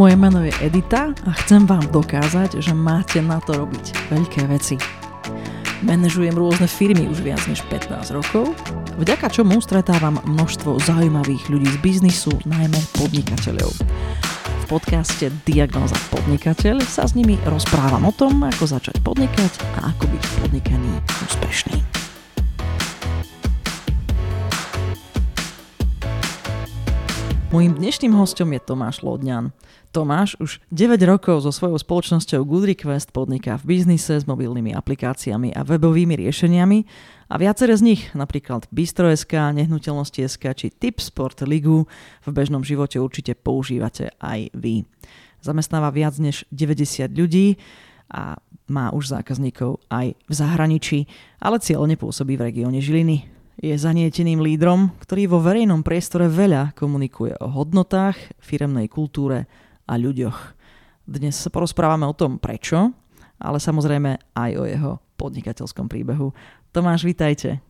Moje meno je Edita a chcem vám dokázať, že máte na to robiť veľké veci. Manažujem rôzne firmy už viac než 15 rokov, vďaka čomu stretávam množstvo zaujímavých ľudí z biznisu, najmä podnikateľov. V podcaste Diagnoza podnikateľ sa s nimi rozprávam o tom, ako začať podnikať a ako byť v podnikaní úspešný. Mojím dnešným hostom je Tomáš Lodňan. Tomáš už 9 rokov so svojou spoločnosťou Good Request podniká v biznise s mobilnými aplikáciami a webovými riešeniami a viaceré z nich, napríklad Bistro.sk, Nehnuteľnosti.sk či Tipsport Ligu, v bežnom živote určite používate aj vy. Zamestnáva viac než 90 ľudí a má už zákazníkov aj v zahraničí, ale cieľne pôsobí v regióne Žiliny. Je zanieteným lídrom, ktorý vo verejnom priestore veľa komunikuje o hodnotách, firemnej kultúre a ľuďoch. Dnes sa porozprávame o tom prečo, ale samozrejme aj o jeho podnikateľskom príbehu. Tomáš, vítajte.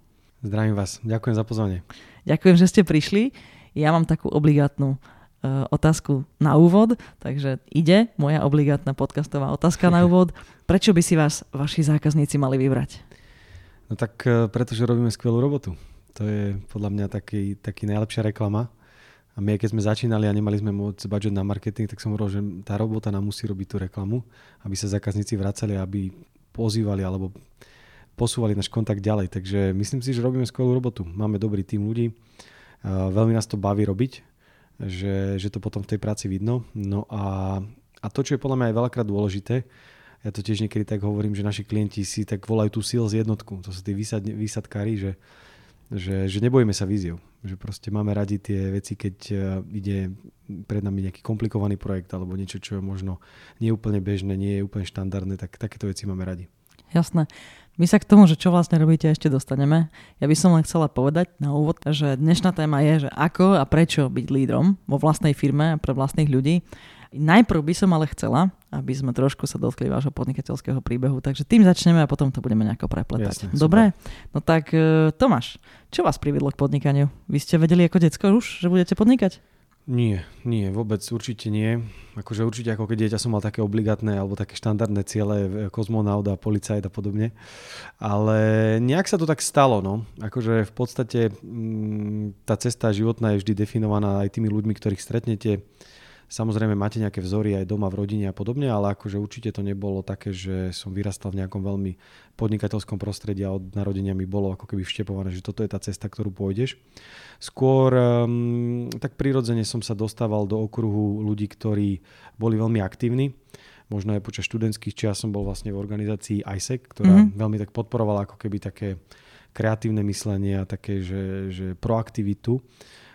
Zdravím vás, ďakujem za pozvanie. Ďakujem, že ste prišli. Ja mám takú obligátnu uh, otázku na úvod, takže ide moja obligátna podcastová otázka na úvod. Prečo by si vás vaši zákazníci mali vybrať? No tak uh, pretože robíme skvelú robotu. To je podľa mňa taký, taký najlepšia reklama a my, keď sme začínali a nemali sme moc budget na marketing, tak som hovoril, že tá robota nám musí robiť tú reklamu, aby sa zákazníci vracali, aby pozývali alebo posúvali náš kontakt ďalej. Takže myslím si, že robíme skvelú robotu. Máme dobrý tým ľudí. Veľmi nás to baví robiť, že, že to potom v tej práci vidno. No a, a to, čo je podľa mňa aj veľakrát dôležité, ja to tiež niekedy tak hovorím, že naši klienti si tak volajú tú sales jednotku. To sú tí výsad, výsadkári, že že, že nebojíme sa víziou. Že proste máme radi tie veci, keď e, ide pred nami nejaký komplikovaný projekt alebo niečo, čo je možno nie úplne bežné, nie je úplne štandardné, tak takéto veci máme radi. Jasné. My sa k tomu, že čo vlastne robíte, ešte dostaneme. Ja by som len chcela povedať na úvod, že dnešná téma je, že ako a prečo byť lídrom vo vlastnej firme pre vlastných ľudí. Najprv by som ale chcela, aby sme trošku sa dotkli vášho podnikateľského príbehu, takže tým začneme a potom to budeme nejako prepletať. Jasne, Dobre? Super. No tak e, Tomáš, čo vás privedlo k podnikaniu? Vy ste vedeli ako decko už, že budete podnikať? Nie, nie, vôbec určite nie. Akože určite ako keď dieťa som mal také obligátne alebo také štandardné ciele, e, kozmonaut a policajt a podobne. Ale nejak sa to tak stalo, no. Akože v podstate mm, tá cesta životná je vždy definovaná aj tými ľuďmi, ktorých stretnete Samozrejme máte nejaké vzory aj doma v rodine a podobne, ale akože určite to nebolo také, že som vyrastal v nejakom veľmi podnikateľskom prostredí a od narodenia mi bolo ako keby vštepované, že toto je tá cesta, ktorú pôjdeš. Skôr um, tak prirodzene som sa dostával do okruhu ľudí, ktorí boli veľmi aktívni. Možno aj počas študentských čias som bol vlastne v organizácii ISEC, ktorá mm-hmm. veľmi tak podporovala ako keby také kreatívne myslenie a také, že, že proaktivitu.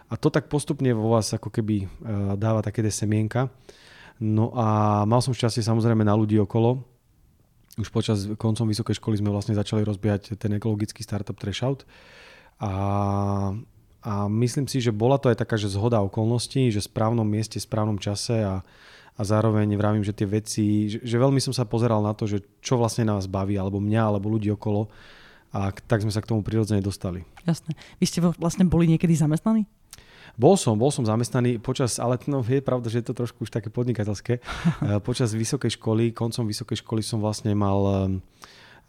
A to tak postupne vo vás ako keby e, dáva také semienka. No a mal som šťastie samozrejme na ľudí okolo. Už počas koncom vysokej školy sme vlastne začali rozbiehať ten ekologický startup Trashout. A, a myslím si, že bola to aj taká, že zhoda okolností, že v správnom mieste, v správnom čase a, a zároveň vravím, že tie veci, že, že veľmi som sa pozeral na to, že čo vlastne nás baví, alebo mňa, alebo ľudí okolo a tak sme sa k tomu prirodzene dostali. Jasné. Vy ste vlastne boli niekedy zamestnaní? Bol som, bol som zamestnaný počas, ale no, je pravda, že je to trošku už také podnikateľské. Eh, počas vysokej školy, koncom vysokej školy som vlastne mal eh,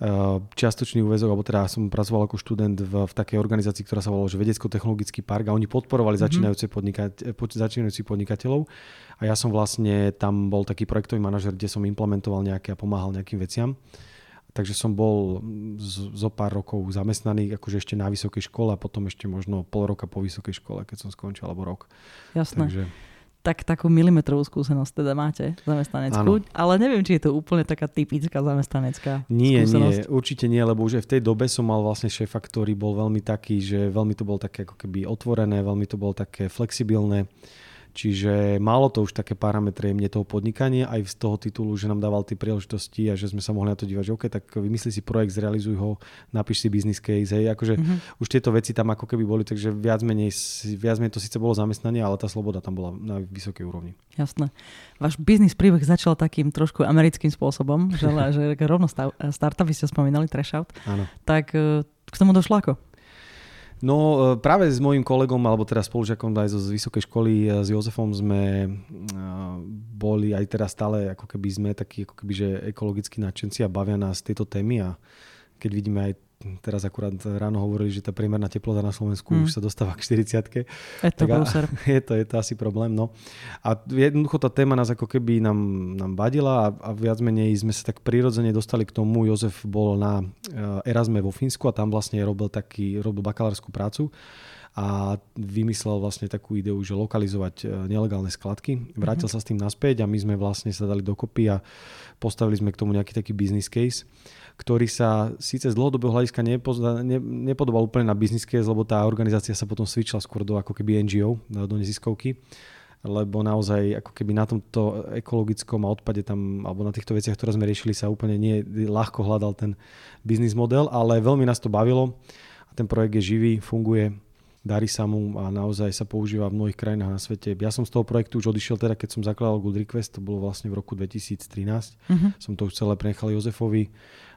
eh, čiastočný úvezok, alebo teda som pracoval ako študent v, v takej organizácii, ktorá sa volala že Vedecko-technologický park a oni podporovali mm-hmm. začínajúce podnikať, začínajúcich podnikateľov a ja som vlastne tam bol taký projektový manažer, kde som implementoval nejaké a pomáhal nejakým veciam. Takže som bol z, zo pár rokov zamestnaný akože ešte na vysokej škole a potom ešte možno pol roka po vysokej škole, keď som skončil, alebo rok. Jasné. Takže... Tak takú milimetrovú skúsenosť teda máte zamestnaneckú, ano. ale neviem, či je to úplne taká typická zamestnanecká nie, skúsenosť. Nie, určite nie, lebo už aj v tej dobe som mal vlastne šéfa, ktorý bol veľmi taký, že veľmi to bolo také ako keby otvorené, veľmi to bolo také flexibilné Čiže malo to už také parametre mne toho podnikania aj z toho titulu, že nám dával tie príležitosti a že sme sa mohli na to dívať, že OK, tak vymysli si projekt, zrealizuj ho, napíš si business case, hej, akože mm-hmm. už tieto veci tam ako keby boli, takže viac menej, viac menej to síce bolo zamestnanie, ale tá sloboda tam bola na vysokej úrovni. Jasné. Váš biznis príbeh začal takým trošku americkým spôsobom, že, že rovno startup, vy ste spomínali, Trash Out, Áno. tak eh, k tomu došlo ako? No e, práve s mojim kolegom, alebo teda spolužiakom aj zo z vysokej školy, e, s Jozefom sme e, boli aj teraz stále, ako keby sme takí, ako keby, že ekologicky nadšenci a bavia nás tieto témy a keď vidíme aj teraz akurát ráno hovorili, že tá priemerná teplota na Slovensku mm. už sa dostáva k 40 Je to tak je to, je to asi problém. No. A jednoducho tá téma nás ako keby nám, nám badila a, a viac menej sme sa tak prirodzene dostali k tomu. Jozef bol na eh, Erasme vo Fínsku a tam vlastne robil, taký, robil bakalárskú prácu a vymyslel vlastne takú ideu, že lokalizovať eh, nelegálne skladky. Vrátil mm-hmm. sa s tým naspäť a my sme vlastne sa dali dokopy a postavili sme k tomu nejaký taký business case ktorý sa síce z dlhodobého hľadiska nepozda, ne, nepodoval úplne na business case, lebo tá organizácia sa potom switchla skôr do ako keby NGO, do neziskovky lebo naozaj ako keby na tomto ekologickom a odpade tam, alebo na týchto veciach, ktoré sme riešili, sa úplne nie ľahko hľadal ten biznis model, ale veľmi nás to bavilo a ten projekt je živý, funguje, darí sa mu a naozaj sa používa v mnohých krajinách na svete. Ja som z toho projektu už odišiel teda, keď som zakladal Good Request, to bolo vlastne v roku 2013. Uh-huh. Mhm. Som to už celé prenechal Jozefovi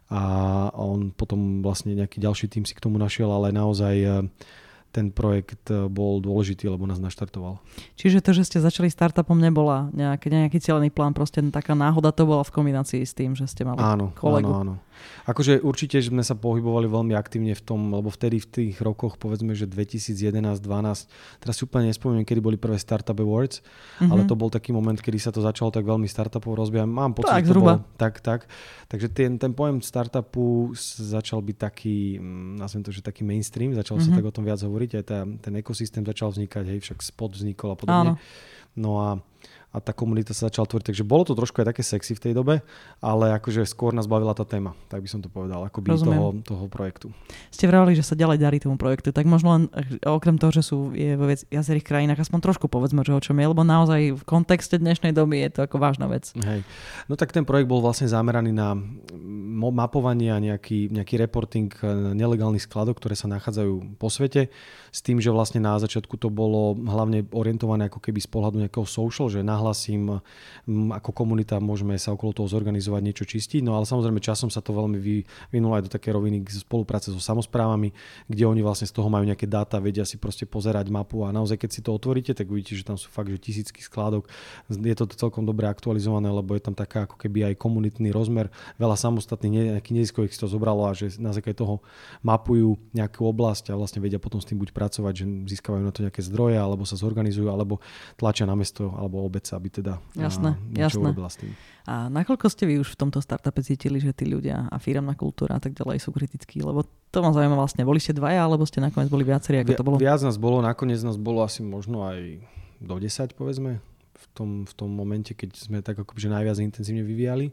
a on potom vlastne nejaký ďalší tým si k tomu našiel, ale naozaj eh, ten projekt eh, bol dôležitý, lebo nás naštartoval. Čiže to, že ste začali startupom, nebola nejaký, nejaký cieľený plán, proste taká náhoda to bola v kombinácii s tým, že ste mali áno, kolegu. Áno, áno. Akože určite sme sa pohybovali veľmi aktívne v tom, lebo vtedy v tých rokoch, povedzme, že 2011-2012, teraz si úplne nespomínam, kedy boli prvé Startup Awards, mm-hmm. ale to bol taký moment, kedy sa to začalo tak veľmi startupov rozbiehať. Mám pocit, tak, že to zhruba. bol tak, tak. Takže ten, ten pojem startupu začal byť taký, mm, nazvem to, že taký mainstream, začal mm-hmm. sa mhm. tak o tom viac hovoriť, aj tá, ten ekosystém začal vznikať, hej, však spot vznikol a podobne. Áno. No a a tá komunita sa začala tvoriť. Takže bolo to trošku aj také sexy v tej dobe, ale akože skôr nás bavila tá téma, tak by som to povedal, akoby toho, toho projektu. Ste vravali, že sa ďalej darí tomu projektu, tak možno len eh, okrem toho, že sú je vo viacerých krajinách, aspoň trošku povedzme, že o čom je, lebo naozaj v kontexte dnešnej doby je to ako vážna vec. Hej. No tak ten projekt bol vlastne zameraný na mapovanie a nejaký, nejaký reporting eh, nelegálnych skladov, ktoré sa nachádzajú po svete, s tým, že vlastne na začiatku to bolo hlavne orientované ako keby z pohľadu nejakého social, že na nahlasím, ako komunita môžeme sa okolo toho zorganizovať, niečo čistiť. No ale samozrejme časom sa to veľmi vyvinulo aj do také roviny spolupráce so samozprávami, kde oni vlastne z toho majú nejaké dáta, vedia si proste pozerať mapu a naozaj keď si to otvoríte, tak uvidíte, že tam sú fakt že tisícky skládok. Je to celkom dobre aktualizované, lebo je tam taká ako keby aj komunitný rozmer. Veľa samostatných nejakých neziskových si to zobralo a že na základe toho mapujú nejakú oblasť a vlastne vedia potom s tým buď pracovať, že získavajú na to nejaké zdroje, alebo sa zorganizujú, alebo tlačia na mesto alebo obec aby teda jasné, niečo jasné. s tým. A nakoľko ste vy už v tomto startupe cítili, že tí ľudia a firmná kultúra a tak ďalej sú kritickí? Lebo to ma zaujíma vlastne. Boli ste dvaja, alebo ste nakoniec boli viacerí, ako Vi, to bolo? Viac nás bolo, nakoniec nás bolo asi možno aj do 10, povedzme, v tom, v tom momente, keď sme tak akože najviac intenzívne vyvíjali.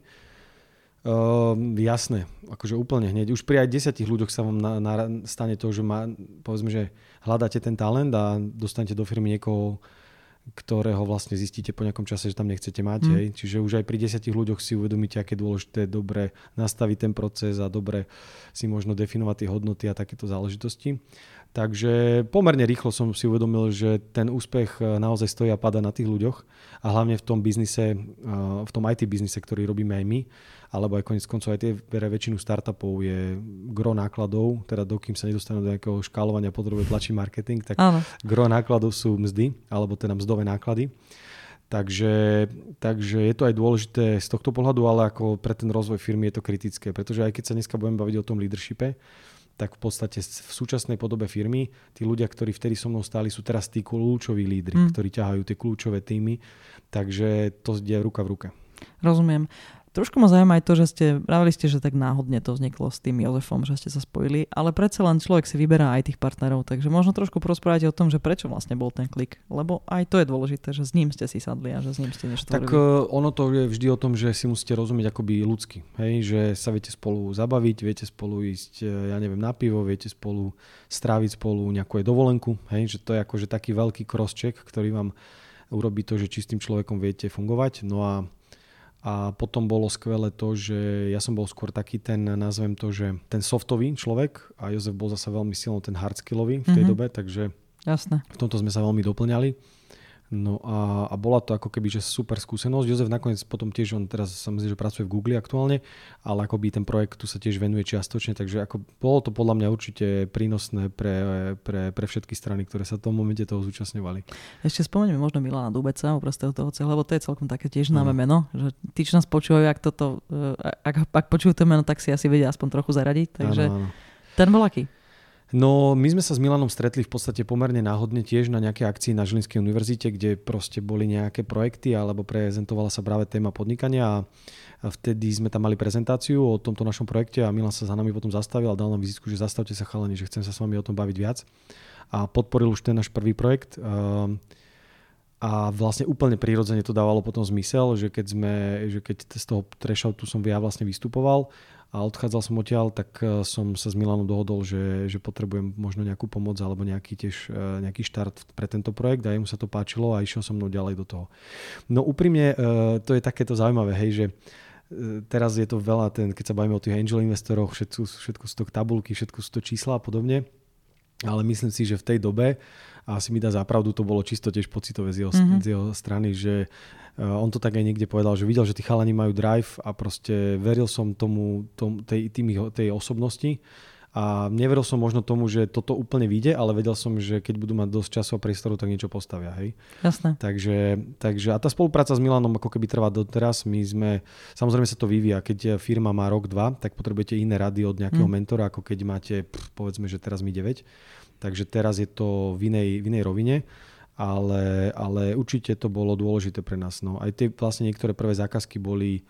Uh, jasné, akože úplne hneď. Už pri aj desiatich ľuďoch sa vám na, na, stane to, že má, povedzme, že hľadáte ten talent a dostanete do firmy niekoho, ktorého vlastne zistíte po nejakom čase, že tam nechcete mať. Mm. Hej. Čiže už aj pri desiatich ľuďoch si uvedomíte, aké dôležité dobre nastaviť ten proces a dobre si možno definovať tie hodnoty a takéto záležitosti. Takže pomerne rýchlo som si uvedomil, že ten úspech e, naozaj stojí a pada na tých ľuďoch a hlavne v tom biznise, e, v tom IT biznise, ktorý robíme aj my, alebo aj konec koncov aj tie pre väčšinu startupov je gro nákladov, teda dokým sa nedostanú do nejakého škálovania potrebuje tlačí marketing, tak Áno. gro nákladov sú mzdy, alebo teda mzdové náklady. Takže, takže je to aj dôležité z tohto pohľadu, ale ako pre ten rozvoj firmy je to kritické, pretože aj keď sa dneska budeme baviť o tom leadershipe, tak v podstate v súčasnej podobe firmy tí ľudia, ktorí vtedy so mnou stáli, sú teraz tí kľúčoví lídry, mm. ktorí ťahajú tie kľúčové týmy, takže to ide ruka v ruke. Rozumiem. Trošku ma zaujíma aj to, že ste, vravili ste, že tak náhodne to vzniklo s tým Jozefom, že ste sa spojili, ale predsa len človek si vyberá aj tých partnerov, takže možno trošku porozprávať o tom, že prečo vlastne bol ten klik, lebo aj to je dôležité, že s ním ste si sadli a že s ním ste niečo Tak uh, ono to je vždy o tom, že si musíte rozumieť akoby ľudsky, hej? že sa viete spolu zabaviť, viete spolu ísť, e, ja neviem, na pivo, viete spolu stráviť spolu nejakú aj dovolenku, hej? že to je akože taký veľký crosscheck, ktorý vám urobí to, že čistým človekom viete fungovať. No a a potom bolo skvelé to, že ja som bol skôr taký ten, nazvem to, že ten softový človek a Jozef bol zase veľmi silno ten hardskillový v tej mm-hmm. dobe, takže Jasné. v tomto sme sa veľmi doplňali. No a, a bola to ako keby že super skúsenosť. Jozef nakoniec potom tiež, on teraz sa myslí, že pracuje v Google aktuálne, ale akoby ten projekt tu sa tiež venuje čiastočne, takže ako bolo to podľa mňa určite prínosné pre, pre, pre všetky strany, ktoré sa v tom momente toho zúčastňovali. Ešte spomenieme možno Milana Dubeca, uprostred toho celého, lebo to je celkom také tiež známe no. meno, že tí, čo nás počúvajú, ak, toto, e, ak, ak počujú to meno, tak si asi vedia aspoň trochu zaradiť, takže ano, ano. ten bol aký? No, my sme sa s Milanom stretli v podstate pomerne náhodne tiež na nejaké akcii na Žilinskej univerzite, kde proste boli nejaké projekty alebo prezentovala sa práve téma podnikania a vtedy sme tam mali prezentáciu o tomto našom projekte a Milan sa za nami potom zastavil a dal nám vizitku, že zastavte sa chalani, že chcem sa s vami o tom baviť viac. A podporil už ten náš prvý projekt ehm, a vlastne úplne prirodzene to dávalo potom zmysel, že keď, sme, že keď z toho trashoutu som ja vlastne vystupoval a odchádzal som odtiaľ, tak e, som sa s Milanom dohodol, že, že potrebujem možno nejakú pomoc alebo nejaký tiež e, nejaký štart pre tento projekt a jemu sa to páčilo a išiel som mnou ďalej do toho. No úprimne e, to je takéto zaujímavé, hej, že teraz je to veľa, ten, keď sa bavíme o tých angel investoroch, všetko, všetko sú to tabulky, všetko sú to čísla a podobne, ale myslím si, že v tej dobe, a asi mi dá zapravdu, to bolo čisto tiež pocitové z jeho, mm-hmm. z jeho strany, že Eh, on to tak aj niekde povedal, že videl, že tí chalani majú drive a proste veril som tomu, tom, tej, tým, tej osobnosti a neveril som možno tomu, že toto úplne vyjde, ale vedel som, že keď budú mať dosť času a priestoru, tak niečo postavia. Hej? Jasné. Takže, takže a tá spolupráca s Milanom ako keby trvá doteraz. My sme, samozrejme sa to vyvíja. Keď firma má rok, dva, tak potrebujete iné rady od nejakého mm. mentora, ako keď máte, povedzme, že teraz mi 9. Takže teraz je to v inej, v inej rovine ale, ale určite to bolo dôležité pre nás. No. Aj tie vlastne niektoré prvé zákazky boli,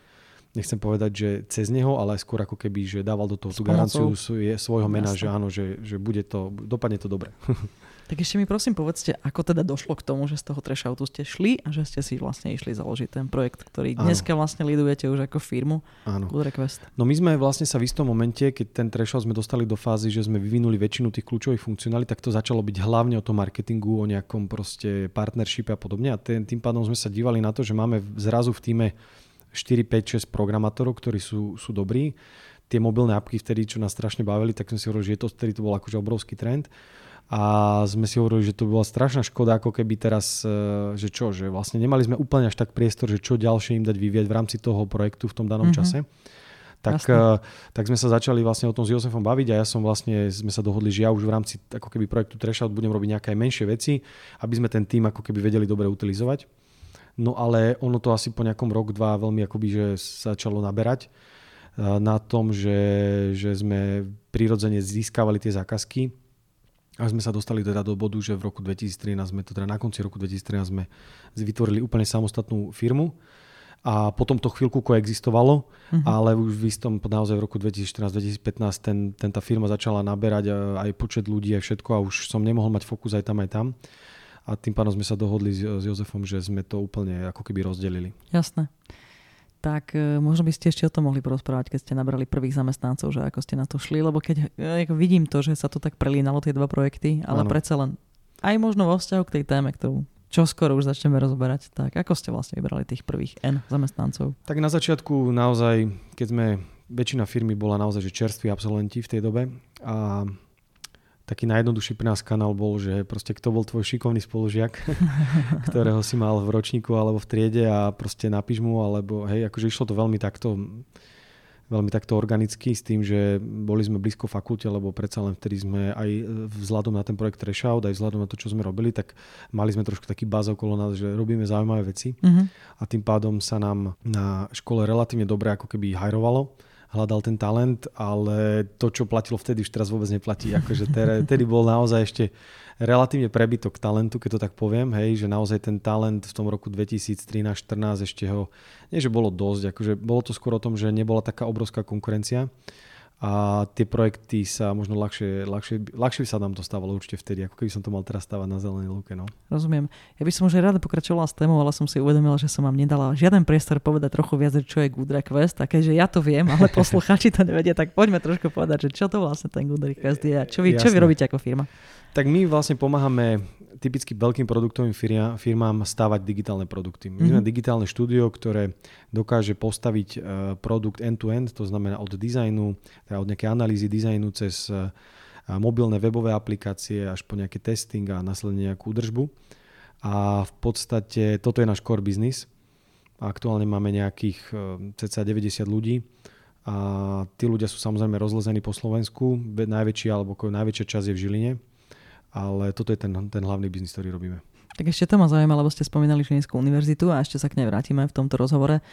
nechcem povedať, že cez neho, ale skôr ako keby, že dával do toho tú garanciu svojho mena, Jasne. že áno, že, že bude to, dopadne to dobre. Tak ešte mi prosím povedzte, ako teda došlo k tomu, že z toho trashoutu ste šli a že ste si vlastne išli založiť ten projekt, ktorý Áno. dneska vlastne lidujete už ako firmu Áno. Good Request. No my sme vlastne sa v istom momente, keď ten trashout sme dostali do fázy, že sme vyvinuli väčšinu tých kľúčových funkcionálí, tak to začalo byť hlavne o tom marketingu, o nejakom proste partnershipe a podobne. A tým pádom sme sa dívali na to, že máme zrazu v týme 4, 5, 6 programátorov, ktorí sú, sú dobrí. Tie mobilné apky vtedy, čo nás strašne bavili, tak som si hovoril, že to, vtedy to bol akože obrovský trend a sme si hovorili, že to bola strašná škoda, ako keby teraz, e, že čo, že vlastne nemali sme úplne až tak priestor, že čo ďalšie im dať vyvieť v rámci toho projektu v tom danom mm-hmm. čase. Tak, uh, tak sme sa začali vlastne o tom s Josefom baviť a ja som vlastne, sme sa dohodli, že ja už v rámci ako keby projektu Trashout budem robiť nejaké menšie veci, aby sme ten tým ako keby vedeli dobre utilizovať. No ale ono to asi po nejakom rok, dva veľmi akoby, že začalo naberať uh, na tom, že, že sme prirodzene získavali tie zákazky a sme sa dostali teda do bodu, že v roku 2013 sme to teda na konci roku 2013 sme vytvorili úplne samostatnú firmu a potom to chvíľku koexistovalo, uh-huh. ale už v istom naozaj v roku 2014-2015 ten, ten, tá firma začala naberať aj počet ľudí aj všetko a už som nemohol mať fokus aj tam aj tam. A tým pádom sme sa dohodli s, s Jozefom, že sme to úplne ako keby rozdelili. Jasné tak e, možno by ste ešte o tom mohli porozprávať, keď ste nabrali prvých zamestnancov, že ako ste na to šli, lebo keď e, ako vidím to, že sa to tak prelínalo tie dva projekty, ale ano. predsa len aj možno vo vzťahu k tej téme, ktorú čo skoro už začneme rozoberať, tak ako ste vlastne vybrali tých prvých N zamestnancov? Tak na začiatku naozaj, keď sme, väčšina firmy bola naozaj že čerství absolventi v tej dobe a taký najjednoduchší pre nás kanál bol, že proste kto bol tvoj šikovný spolužiak, ktorého si mal v ročníku alebo v triede a proste napíš mu, alebo hej, akože išlo to veľmi takto veľmi takto organicky s tým, že boli sme blízko fakulte, lebo predsa len vtedy sme aj vzhľadom na ten projekt Reshout, aj vzhľadom na to, čo sme robili, tak mali sme trošku taký báz okolo nás, že robíme zaujímavé veci uh-huh. a tým pádom sa nám na škole relatívne dobre ako keby hajrovalo hľadal ten talent, ale to, čo platilo vtedy, už teraz vôbec neplatí. Akože tedy bol naozaj ešte relatívne prebytok talentu, keď to tak poviem, hej, že naozaj ten talent v tom roku 2013-14 ešte ho, nie že bolo dosť, akože bolo to skôr o tom, že nebola taká obrovská konkurencia a tie projekty sa možno ľahšie, ľahšie, ľahšie sa nám to stávalo určite vtedy, ako keby som to mal teraz stávať na zelenej lúke. No. Rozumiem. Ja by som už rada pokračovala s témou, ale som si uvedomila, že som vám nedala žiaden priestor povedať trochu viac, čo je Good Request. A keďže ja to viem, ale posluchači to nevedia, tak poďme trošku povedať, že čo to vlastne ten Good Request je a čo vy, čo vy robíte ako firma. Tak my vlastne pomáhame typicky veľkým produktovým firmám stávať digitálne produkty. My mm-hmm. digitálne štúdio, ktoré dokáže postaviť e, produkt end-to-end, to znamená od dizajnu, teda od nejaké analýzy dizajnu cez e, mobilné webové aplikácie až po nejaké testing a následne nejakú údržbu. a v podstate toto je náš core business. Aktuálne máme nejakých cca 90 ľudí a tí ľudia sú samozrejme rozlezení po Slovensku. Najväčší alebo najväčšia časť je v Žiline, ale toto je ten, ten hlavný biznis, ktorý robíme. Tak ešte to ma zaujíma, lebo ste spomínali Žilinskú univerzitu a ešte sa k nej vrátime v tomto rozhovore.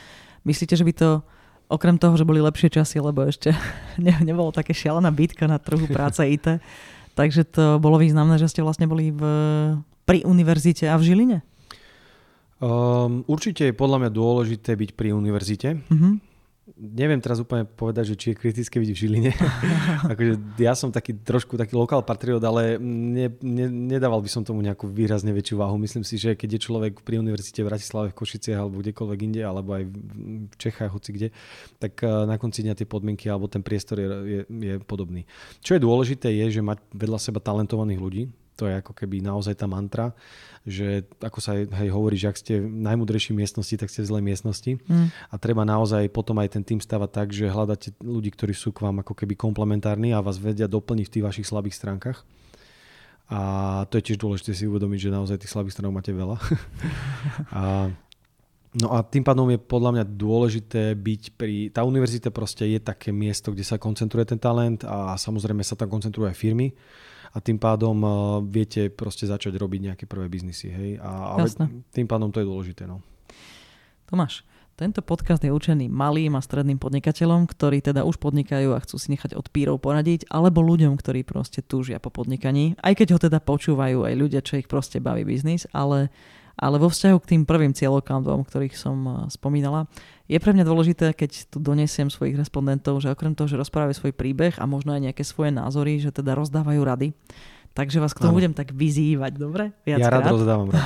Myslíte, že by to okrem toho, že boli lepšie časy, lebo ešte ne, nebolo také šialená bitka na trhu práce IT, takže to bolo významné, že ste vlastne boli v, pri univerzite a v Žiline? Um, určite je podľa mňa dôležité byť pri univerzite. Uh-huh neviem teraz úplne povedať, že či je kritické byť v Žiline. akože ja som taký trošku taký lokál patriot, ale ne, ne, nedával by som tomu nejakú výrazne väčšiu váhu. Myslím si, že keď je človek pri univerzite v Bratislave, v Košiciach alebo kdekoľvek inde, alebo aj v Čechách, hoci kde, tak eh, na konci dňa tie podmienky alebo ten priestor je, je, je podobný. Čo je dôležité je, že mať vedľa seba talentovaných ľudí, to je ako keby naozaj tá mantra, že ako sa hej, hovorí, že ak ste v najmudrejšej miestnosti, tak ste v zlej miestnosti. Mm. A treba naozaj potom aj ten tým stavať tak, že hľadáte ľudí, ktorí sú k vám ako keby komplementárni a vás vedia doplniť v tých vašich slabých stránkach. A to je tiež dôležité si uvedomiť, že naozaj tých slabých stránok máte veľa. a, no a tým pádom je podľa mňa dôležité byť pri... Tá univerzita proste je také miesto, kde sa koncentruje ten talent a samozrejme sa tam koncentrujú aj firmy a tým pádom uh, viete proste začať robiť nejaké prvé biznisy. Hej? A, ale tým pádom to je dôležité. No. Tomáš, tento podcast je určený malým a stredným podnikateľom, ktorí teda už podnikajú a chcú si nechať od pírov poradiť, alebo ľuďom, ktorí proste túžia po podnikaní, aj keď ho teda počúvajú aj ľudia, čo ich proste baví biznis, ale ale vo vzťahu k tým prvým cieľokám, ktorých som eh, spomínala, je pre mňa dôležité, keď tu donesiem svojich respondentov, že okrem toho, že rozprávajú svoj príbeh a možno aj nejaké svoje názory, že teda rozdávajú rady, takže vás k tomu ano. budem tak vyzývať, dobre? Viackrát. Ja rád rozdávam rady.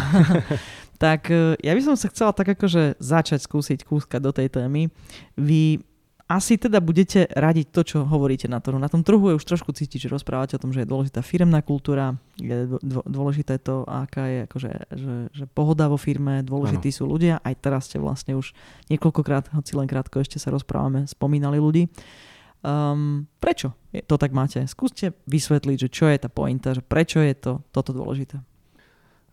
tak eh, ja by som sa chcela tak akože začať skúsiť kúskať do tej témy. Vy asi teda budete radiť to, čo hovoríte na trhu. Na tom trhu je už trošku cítiť, že rozprávate o tom, že je dôležitá firemná kultúra, je dôležité to, aká je akože, že, že pohoda vo firme, dôležití ano. sú ľudia. Aj teraz ste vlastne už niekoľkokrát, hoci len krátko ešte sa rozprávame, spomínali ľudí. Um, prečo to tak máte? Skúste vysvetliť, že čo je tá pointa, že prečo je to toto dôležité.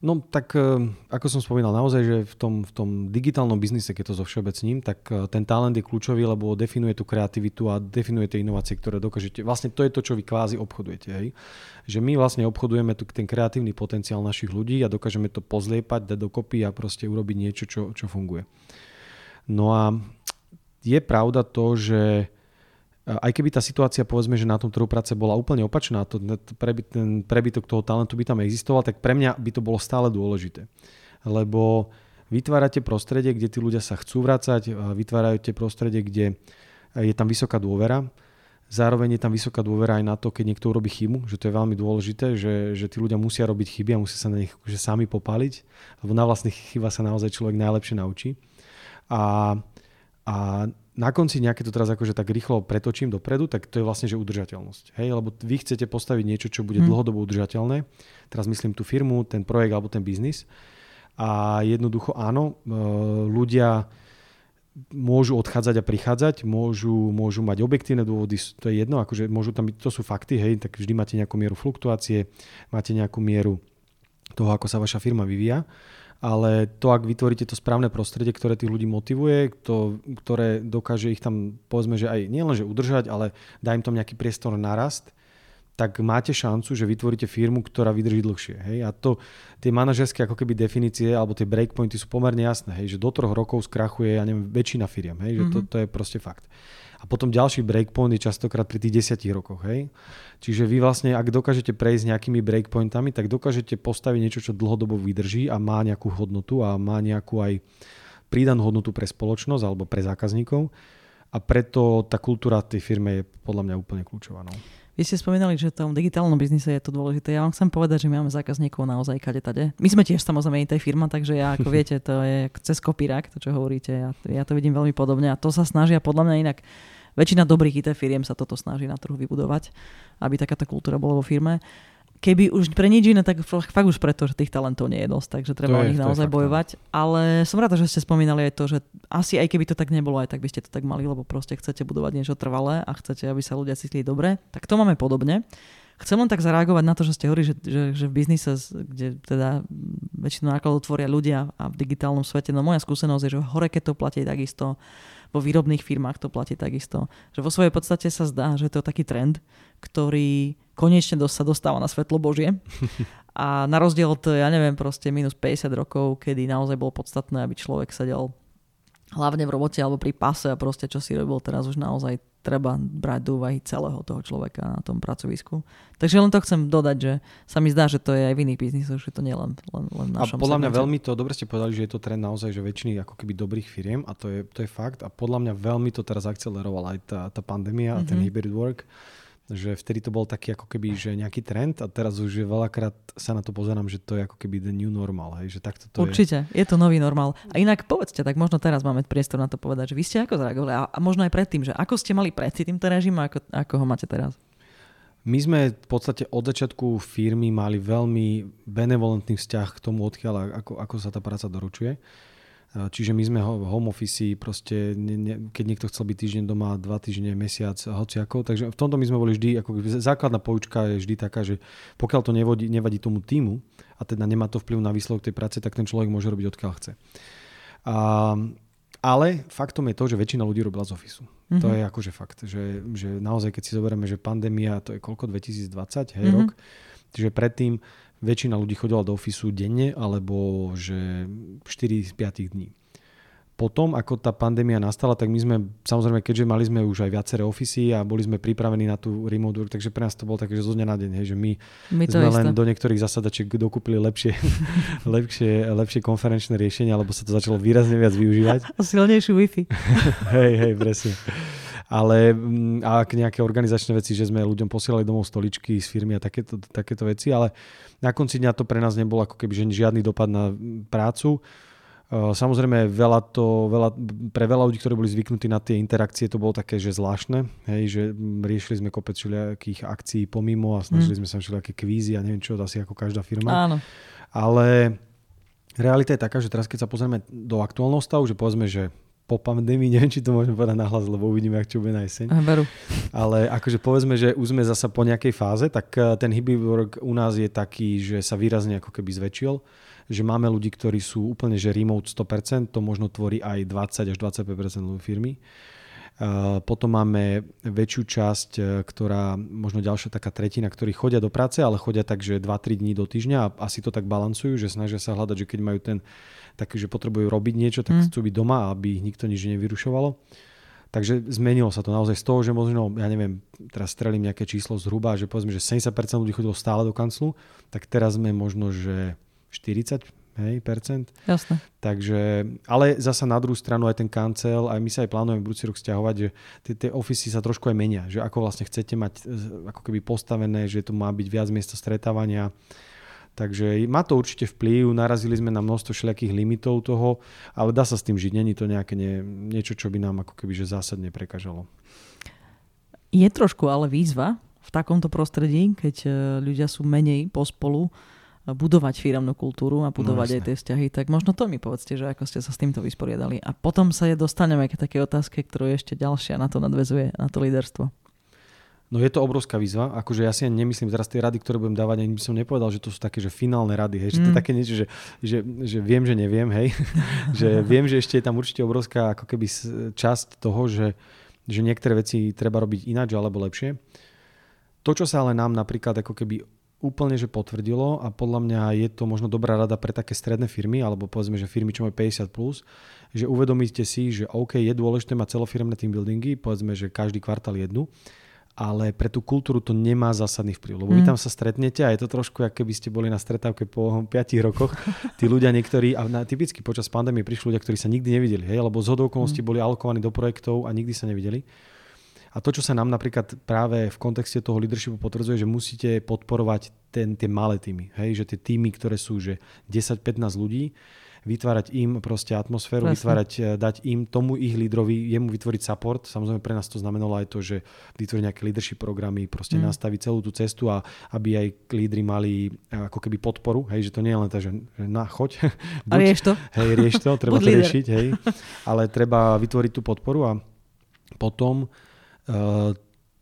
No tak eh, ako som spomínal, naozaj, že v tom, v tom digitálnom biznise, keď to zo všeobecním, tak eh, ten talent je kľúčový, lebo definuje tú kreativitu a definuje tie inovácie, ktoré dokážete. Vlastne to je to, čo vy kvázi obchodujete. Hej? Že my vlastne obchodujeme tu ten kreatívny potenciál našich ľudí a dokážeme to pozliepať, dať dokopy a proste urobiť niečo, čo, čo funguje. No a je pravda to, že aj keby tá situácia, povedzme, že na tom trhu práce bola úplne opačná, to, ten prebytok toho talentu by tam existoval, tak pre mňa by to bolo stále dôležité. Lebo vytvárate prostredie, kde tí ľudia sa chcú vrácať, vytvárate prostredie, kde je tam vysoká dôvera, Zároveň je tam vysoká dôvera aj na to, keď niekto urobí chybu, že to je veľmi dôležité, že, že tí ľudia musia robiť chyby a musia sa na nich akože sami popáliť, lebo na vlastných chybách sa naozaj človek najlepšie naučí. A, a na konci nejaké to teraz akože tak rýchlo pretočím dopredu, tak to je vlastne, že udržateľnosť. Hej, lebo vy chcete postaviť niečo, čo bude hmm. dlhodobo udržateľné. Teraz myslím tú firmu, ten projekt alebo ten biznis. A jednoducho áno, e, ľudia môžu odchádzať a prichádzať, môžu, môžu mať objektívne dôvody, to je jedno, akože môžu tam byť, to sú fakty, hej, tak vždy máte nejakú mieru fluktuácie, máte nejakú mieru toho, ako sa vaša firma vyvíja ale to, ak vytvoríte to správne prostredie, ktoré tých ľudí motivuje, to, ktoré dokáže ich tam, povedzme, že aj nielenže udržať, ale dá im tam nejaký priestor na rast, tak máte šancu, že vytvoríte firmu, ktorá vydrží dlhšie. Hej? A to, tie manažerské ako keby definície alebo tie breakpointy sú pomerne jasné, hej? že do troch rokov skrachuje, ja neviem, väčšina firiem, hej? Mm-hmm. že to, mhm. to je proste fakt. A potom ďalší breakpoint je častokrát pri tých desiatich rokoch. Hej? Čiže vy vlastne, ak dokážete prejsť nejakými breakpointami, tak dokážete postaviť niečo, čo dlhodobo vydrží a má nejakú hodnotu a má nejakú aj pridanú hodnotu pre spoločnosť alebo pre zákazníkov. A preto tá kultúra tej firme je podľa mňa úplne kľúčová. No. Vy ste spomínali, že v tom digitálnom biznise je to dôležité. Ja vám chcem povedať, že my máme zákazníkov naozaj kade tade. My sme tiež samozrejme tej firma, takže ja ako viete, to je cez kopírak, to čo hovoríte. Ja, ja to vidím veľmi podobne a to sa snažia podľa mňa inak väčšina dobrých IT firiem sa toto snaží na trhu vybudovať, aby takáto kultúra bola vo firme. Keby už pre nič iné, tak fakt už preto, že tých talentov nie je dosť, takže treba o nich naozaj bojovať. Fakt, Ale som rada, že ste spomínali aj to, že asi aj keby to tak nebolo, aj tak by ste to tak mali, lebo proste chcete budovať niečo trvalé a chcete, aby sa ľudia cítili dobre. Tak to máme podobne. Chcem len tak zareagovať na to, že ste hovorili, že, že, že v biznise, kde teda väčšinu nákladov tvoria ľudia a v digitálnom svete. No moja skúsenosť je, že hore keď to platí takisto, vo výrobných firmách to platí takisto. Že vo svojej podstate sa zdá, že to je taký trend, ktorý konečne sa dostáva na svetlo Božie. A na rozdiel od, ja neviem, proste minus 50 rokov, kedy naozaj bolo podstatné, aby človek sedel hlavne v robote alebo pri pase a proste čo si robil teraz už naozaj treba brať do úvahy celého toho človeka na tom pracovisku. Takže len to chcem dodať, že sa mi zdá, že to je aj v iných biznisoch, že to nie len, len, len v našom A podľa segmente. mňa veľmi to, dobre ste povedali, že je to trend naozaj, že väčšiny ako keby dobrých firiem a to je, to je fakt a podľa mňa veľmi to teraz akcelerovala aj tá, tá pandémia mm-hmm. a ten mhm. hybrid work že vtedy to bol taký ako keby, že nejaký trend a teraz už je veľakrát sa na to pozerám, že to je ako keby the new normal, hej, že takto to Určite, je. je to nový normal. A inak povedzte, tak možno teraz máme priestor na to povedať, že vy ste ako zareagovali a, a možno aj predtým, že ako ste mali predtým týmto režim a ako, ako ho máte teraz? My sme v podstate od začiatku firmy mali veľmi benevolentný vzťah k tomu, odkiaľ ako, ako sa tá práca doručuje. Čiže my sme home office, proste ne, ne, keď niekto chcel byť týždeň doma, dva týždne, mesiac, hoci ako. Takže v tomto my sme boli vždy, ako základná poučka je vždy taká, že pokiaľ to nevadí, nevadí tomu týmu a teda nemá to vplyv na výsledok tej práce, tak ten človek môže robiť odkiaľ chce. A, ale faktom je to, že väčšina ľudí robila z ofisu. Mm-hmm. To je akože fakt, že, že naozaj keď si zoberieme, že pandémia, to je koľko, 2020, hej, mm-hmm. rok, Čiže predtým väčšina ľudí chodila do ofisu denne alebo že 4 z 5 dní. Potom, ako tá pandémia nastala, tak my sme, samozrejme, keďže mali sme už aj viaceré ofisy a boli sme pripravení na tú remote work, takže pre nás to bolo také, že zo dňa na deň, hej, že my, my sme isté. len do niektorých zasadačiek dokúpili lepšie, lepšie, lepšie konferenčné riešenia, alebo sa to začalo výrazne viac využívať. A silnejšiu Wi-Fi. hej, hej, presne ale mm, a nejaké organizačné veci, že sme ľuďom posielali domov stoličky z firmy a takéto, takéto veci, ale na konci dňa to pre nás nebolo ako keby žiadny dopad na prácu. Samozrejme, veľa to, veľa, pre veľa ľudí, ktorí boli zvyknutí na tie interakcie, to bolo také, že zvláštne, hej, že riešili sme kopec všelijakých akcií pomimo a snažili mm. sme sa všelijaké kvízy a neviem čo, asi ako každá firma. Áno. Ale realita je taká, že teraz keď sa pozrieme do aktuálneho stavu, že povedzme, že po pandémii, neviem, či to môžem povedať nahlas, lebo uvidíme, ak čo bude na jeseň. Veru. Ale akože povedzme, že už sme zasa po nejakej fáze, tak eh, ten hybrid work u nás je taký, že sa výrazne ako keby zväčšil že máme ľudí, ktorí sú úplne že remote 100%, to možno tvorí aj 20 až 25% firmy. Potom máme väčšiu časť, e, ktorá, možno ďalšia taká tretina, ktorí chodia do práce, ale chodia tak, že 2-3 dní do týždňa a asi to tak balancujú, že snažia sa hľadať, že keď majú ten taký, že potrebujú robiť niečo, tak mm. chcú byť doma, aby ich nikto nič nevyrušovalo. Takže zmenilo sa to naozaj z toho, že možno, ja neviem, teraz strelím nejaké číslo zhruba, že povedzme, že 70% ľudí chodilo stále do kanclu, tak teraz sme možno, že 40 hej, percent. Jasne. Takže, ale zasa na druhú stranu aj ten kancel, aj my sa aj plánujeme v budúci rok stiahovať, že tie, tie ofisy sa trošku aj menia, že ako vlastne chcete mať ako keby postavené, že to má byť viac miesta stretávania. Takže má to určite vplyv, narazili sme na množstvo všelijakých limitov toho, ale dá sa s tým žiť, není to nejaké nie, niečo, čo by nám ako keby že zásadne prekážalo. Je trošku ale výzva v takomto prostredí, keď e, ľudia sú menej pospolu, budovať firemnú kultúru a budovať no, aj tie vzťahy, tak možno to mi povedzte, že ako ste sa s týmto vysporiadali. A potom sa je dostaneme k takej otázke, ktorú ešte ďalšia, na to nadvezuje, na to líderstvo. No je to obrovská výzva, akože ja si ani nemyslím teraz tie rady, ktoré budem dávať, ani by som nepovedal, že to sú také, že finálne rady, hej, že to je mm. také niečo, že, že, že viem, že neviem, hej, že viem, že ešte je tam určite obrovská ako keby časť toho, že, že niektoré veci treba robiť ináč alebo lepšie. To, čo sa ale nám napríklad ako keby úplne že potvrdilo a podľa mňa je to možno dobrá rada pre také stredné firmy, alebo povedzme, že firmy, čo majú 50+, plus, že uvedomíte si, že OK, je dôležité mať celofirmné team buildingy, povedzme, že každý kvartál jednu, ale pre tú kultúru to nemá zásadný vplyv, lebo mm. vy tam sa stretnete a je to trošku, ako keby ste boli na stretávke po 5 rokoch. Tí ľudia niektorí, a na, typicky počas pandémie prišli ľudia, ktorí sa nikdy nevideli, hej, lebo z okolností mm. boli alokovaní do projektov a nikdy sa nevideli. A to, čo sa nám napríklad práve v kontexte toho leadershipu potvrdzuje, že musíte podporovať ten, tie malé týmy. Hej? Že tie týmy, ktoré sú že 10-15 ľudí, vytvárať im proste atmosféru, Presne. vytvárať, eh, dať im tomu ich lídrovi, jemu vytvoriť support. Samozrejme pre nás to znamenalo aj to, že vytvoriť nejaké leadership programy, proste mm. nastaviť celú tú cestu a aby aj lídry mali eh, ako keby podporu, hej, že to nie je len tak, že, že na, choď. Buď, a rieš to. Hej, rieš to, treba to riešiť, hej. Ale treba vytvoriť tú podporu a potom Uh,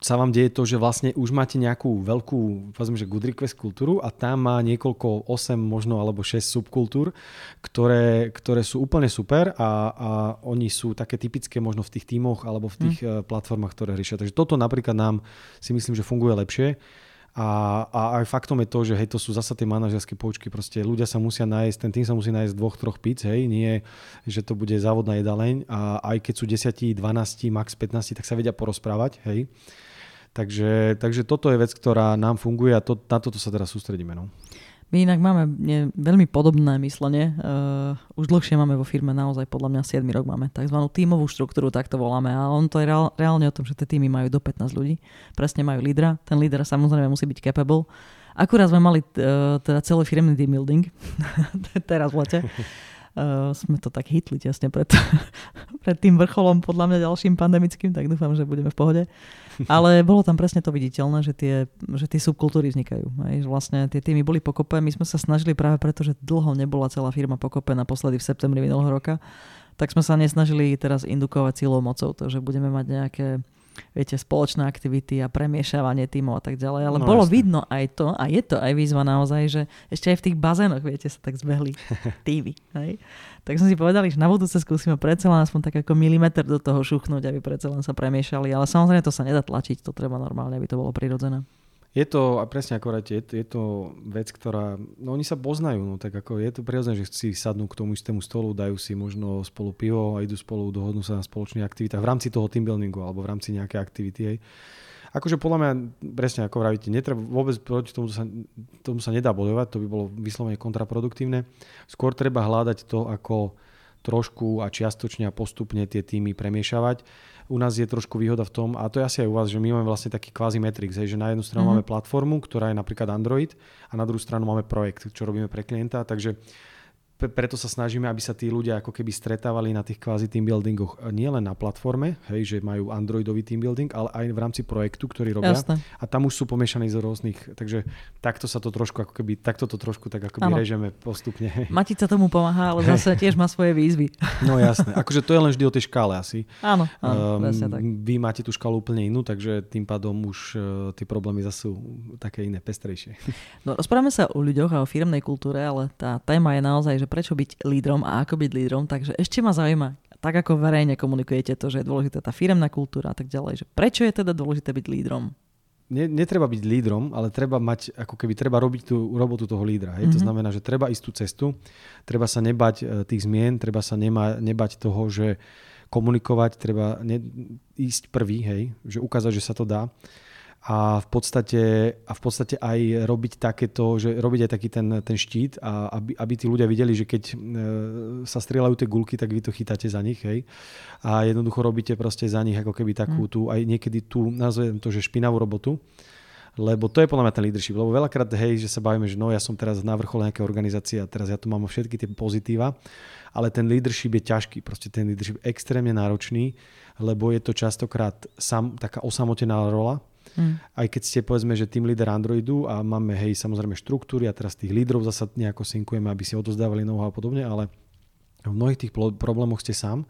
sa vám deje to, že vlastne už máte nejakú veľkú, povedzme, že good request kultúru a tam má niekoľko, 8 možno alebo 6 subkultúr, ktoré, ktoré sú úplne super a, a oni sú také typické možno v tých tímoch alebo v tých mm. platformách, ktoré riešia. Takže toto napríklad nám si myslím, že funguje lepšie. A, a aj faktom je to, že hej, to sú zasa tie manažerské poučky, proste ľudia sa musia nájsť, ten tým sa musí nájsť dvoch, troch píc, hej, nie, že to bude závodná jedaleň a aj keď sú 10, 12, max 15, tak sa vedia porozprávať, hej. Takže, takže toto je vec, ktorá nám funguje a to, na toto sa teraz sústredíme. No. My inak máme nie, veľmi podobné myslenie. Uh, už dlhšie máme vo firme naozaj, podľa mňa 7 rok máme tzv. tímovú štruktúru, tak to voláme. A on to je reál, reálne o tom, že tie týmy majú do 15 ľudí. Presne majú lídra. Ten líder samozrejme musí byť capable. Akurát sme mali uh, teda celý firmný team building. teraz v lete. Uh, sme to tak hitli tesne pred, pred tým vrcholom, podľa mňa ďalším pandemickým, tak dúfam, že budeme v pohode. Ale bolo tam presne to viditeľné, že tie, že tie subkultúry vznikajú. Aj, že vlastne tie týmy boli pokope. My sme sa snažili práve preto, že dlho nebola celá firma pokope, naposledy v septembri minulého roka, tak sme sa nesnažili teraz indukovať cílov mocou, to, že budeme mať nejaké viete, spoločné aktivity a premiešavanie týmov a tak ďalej. Ale no, bolo jasne. vidno aj to, a je to aj výzva naozaj, že ešte aj v tých bazénoch, viete, sa tak zbehli týmy. Hej? Tak som si povedali, že na budúce skúsime predsa len aspoň tak ako milimeter do toho šuchnúť, aby predsa len sa premiešali. Ale samozrejme to sa nedá tlačiť, to treba normálne, aby to bolo prirodzené. Je to, a presne ako je je to vec, ktorá, no oni sa poznajú, no tak ako je to prirodzené, že si sadnú k tomu istému stolu, dajú si možno spolu pivo a idú spolu, dohodnú sa na spoločných aktivitách v rámci toho team buildingu alebo v rámci nejakej aktivity. Hej. Akože podľa mňa, presne ako vravíte, netreba, vôbec proti tomu sa, tomu sa nedá bojovať, to by bolo vyslovene kontraproduktívne. Skôr treba hľadať to, ako trošku a čiastočne a postupne tie týmy premiešavať u nás je trošku výhoda v tom, a to je asi aj u vás, že my máme vlastne taký kvázi Matrix, hej, že na jednu stranu mm-hmm. máme platformu, ktorá je napríklad Android a na druhú stranu máme projekt, čo robíme pre klienta, takže preto sa snažíme, aby sa tí ľudia ako keby stretávali na tých kvázi team buildingoch e, nielen na platforme, hej, že majú Androidový team building, ale aj v rámci projektu, ktorý robia. Jasne. A tam už sú pomiešaní z rôznych, takže takto sa to trošku ako keby, takto to trošku tak ako keby režeme postupne. Matica tomu pomáha, ale zase tiež má svoje výzvy. No jasné, akože to je len vždy o tej škále asi. Áno, áno um, tak. Vy máte tú škálu úplne inú, takže tým pádom už uh, tie problémy zase sú také iné, pestrejšie. No rozprávame sa o ľuďoch a o firmnej kultúre, ale tá téma je naozaj, že prečo byť lídrom a ako byť lídrom. Takže ešte ma zaujíma, tak ako verejne komunikujete to, že je dôležitá tá firemná kultúra a tak ďalej, že prečo je teda dôležité byť lídrom? netreba byť lídrom, ale treba mať, ako keby treba robiť tú robotu toho lídra. Hej? Mm-hmm. To mhm. znamená, že treba ísť tú cestu, treba sa nebať e, tých zmien, treba sa nema, nebať toho, že komunikovať, treba ne, ísť prvý, hej? že ukázať, že sa to dá a v podstate, a v podstate aj robiť takéto, že robiť aj taký ten, ten štít a aby, aby tí ľudia videli, že keď e, sa strieľajú tie gulky, tak vy to chytáte za nich, hej. A jednoducho robíte proste za nich ako keby takú mm. tú, aj niekedy tú, nazvem to, že špinavú robotu, lebo to je podľa mňa ten leadership. Lebo veľakrát, hej, že sa bavíme, že no ja som teraz na vrchole nejakej organizácie a teraz ja tu mám všetky tie pozitíva, ale ten leadership je ťažký, proste ten leadership je extrémne náročný, lebo je to častokrát sam, taká osamotená rola, Mm. Aj keď ste povedzme, že tým líder Androidu a máme hej samozrejme štruktúry a teraz tých lídrov zasa nejako synkujeme, aby si odozdávali know a podobne, ale v mnohých tých problémoch ste sám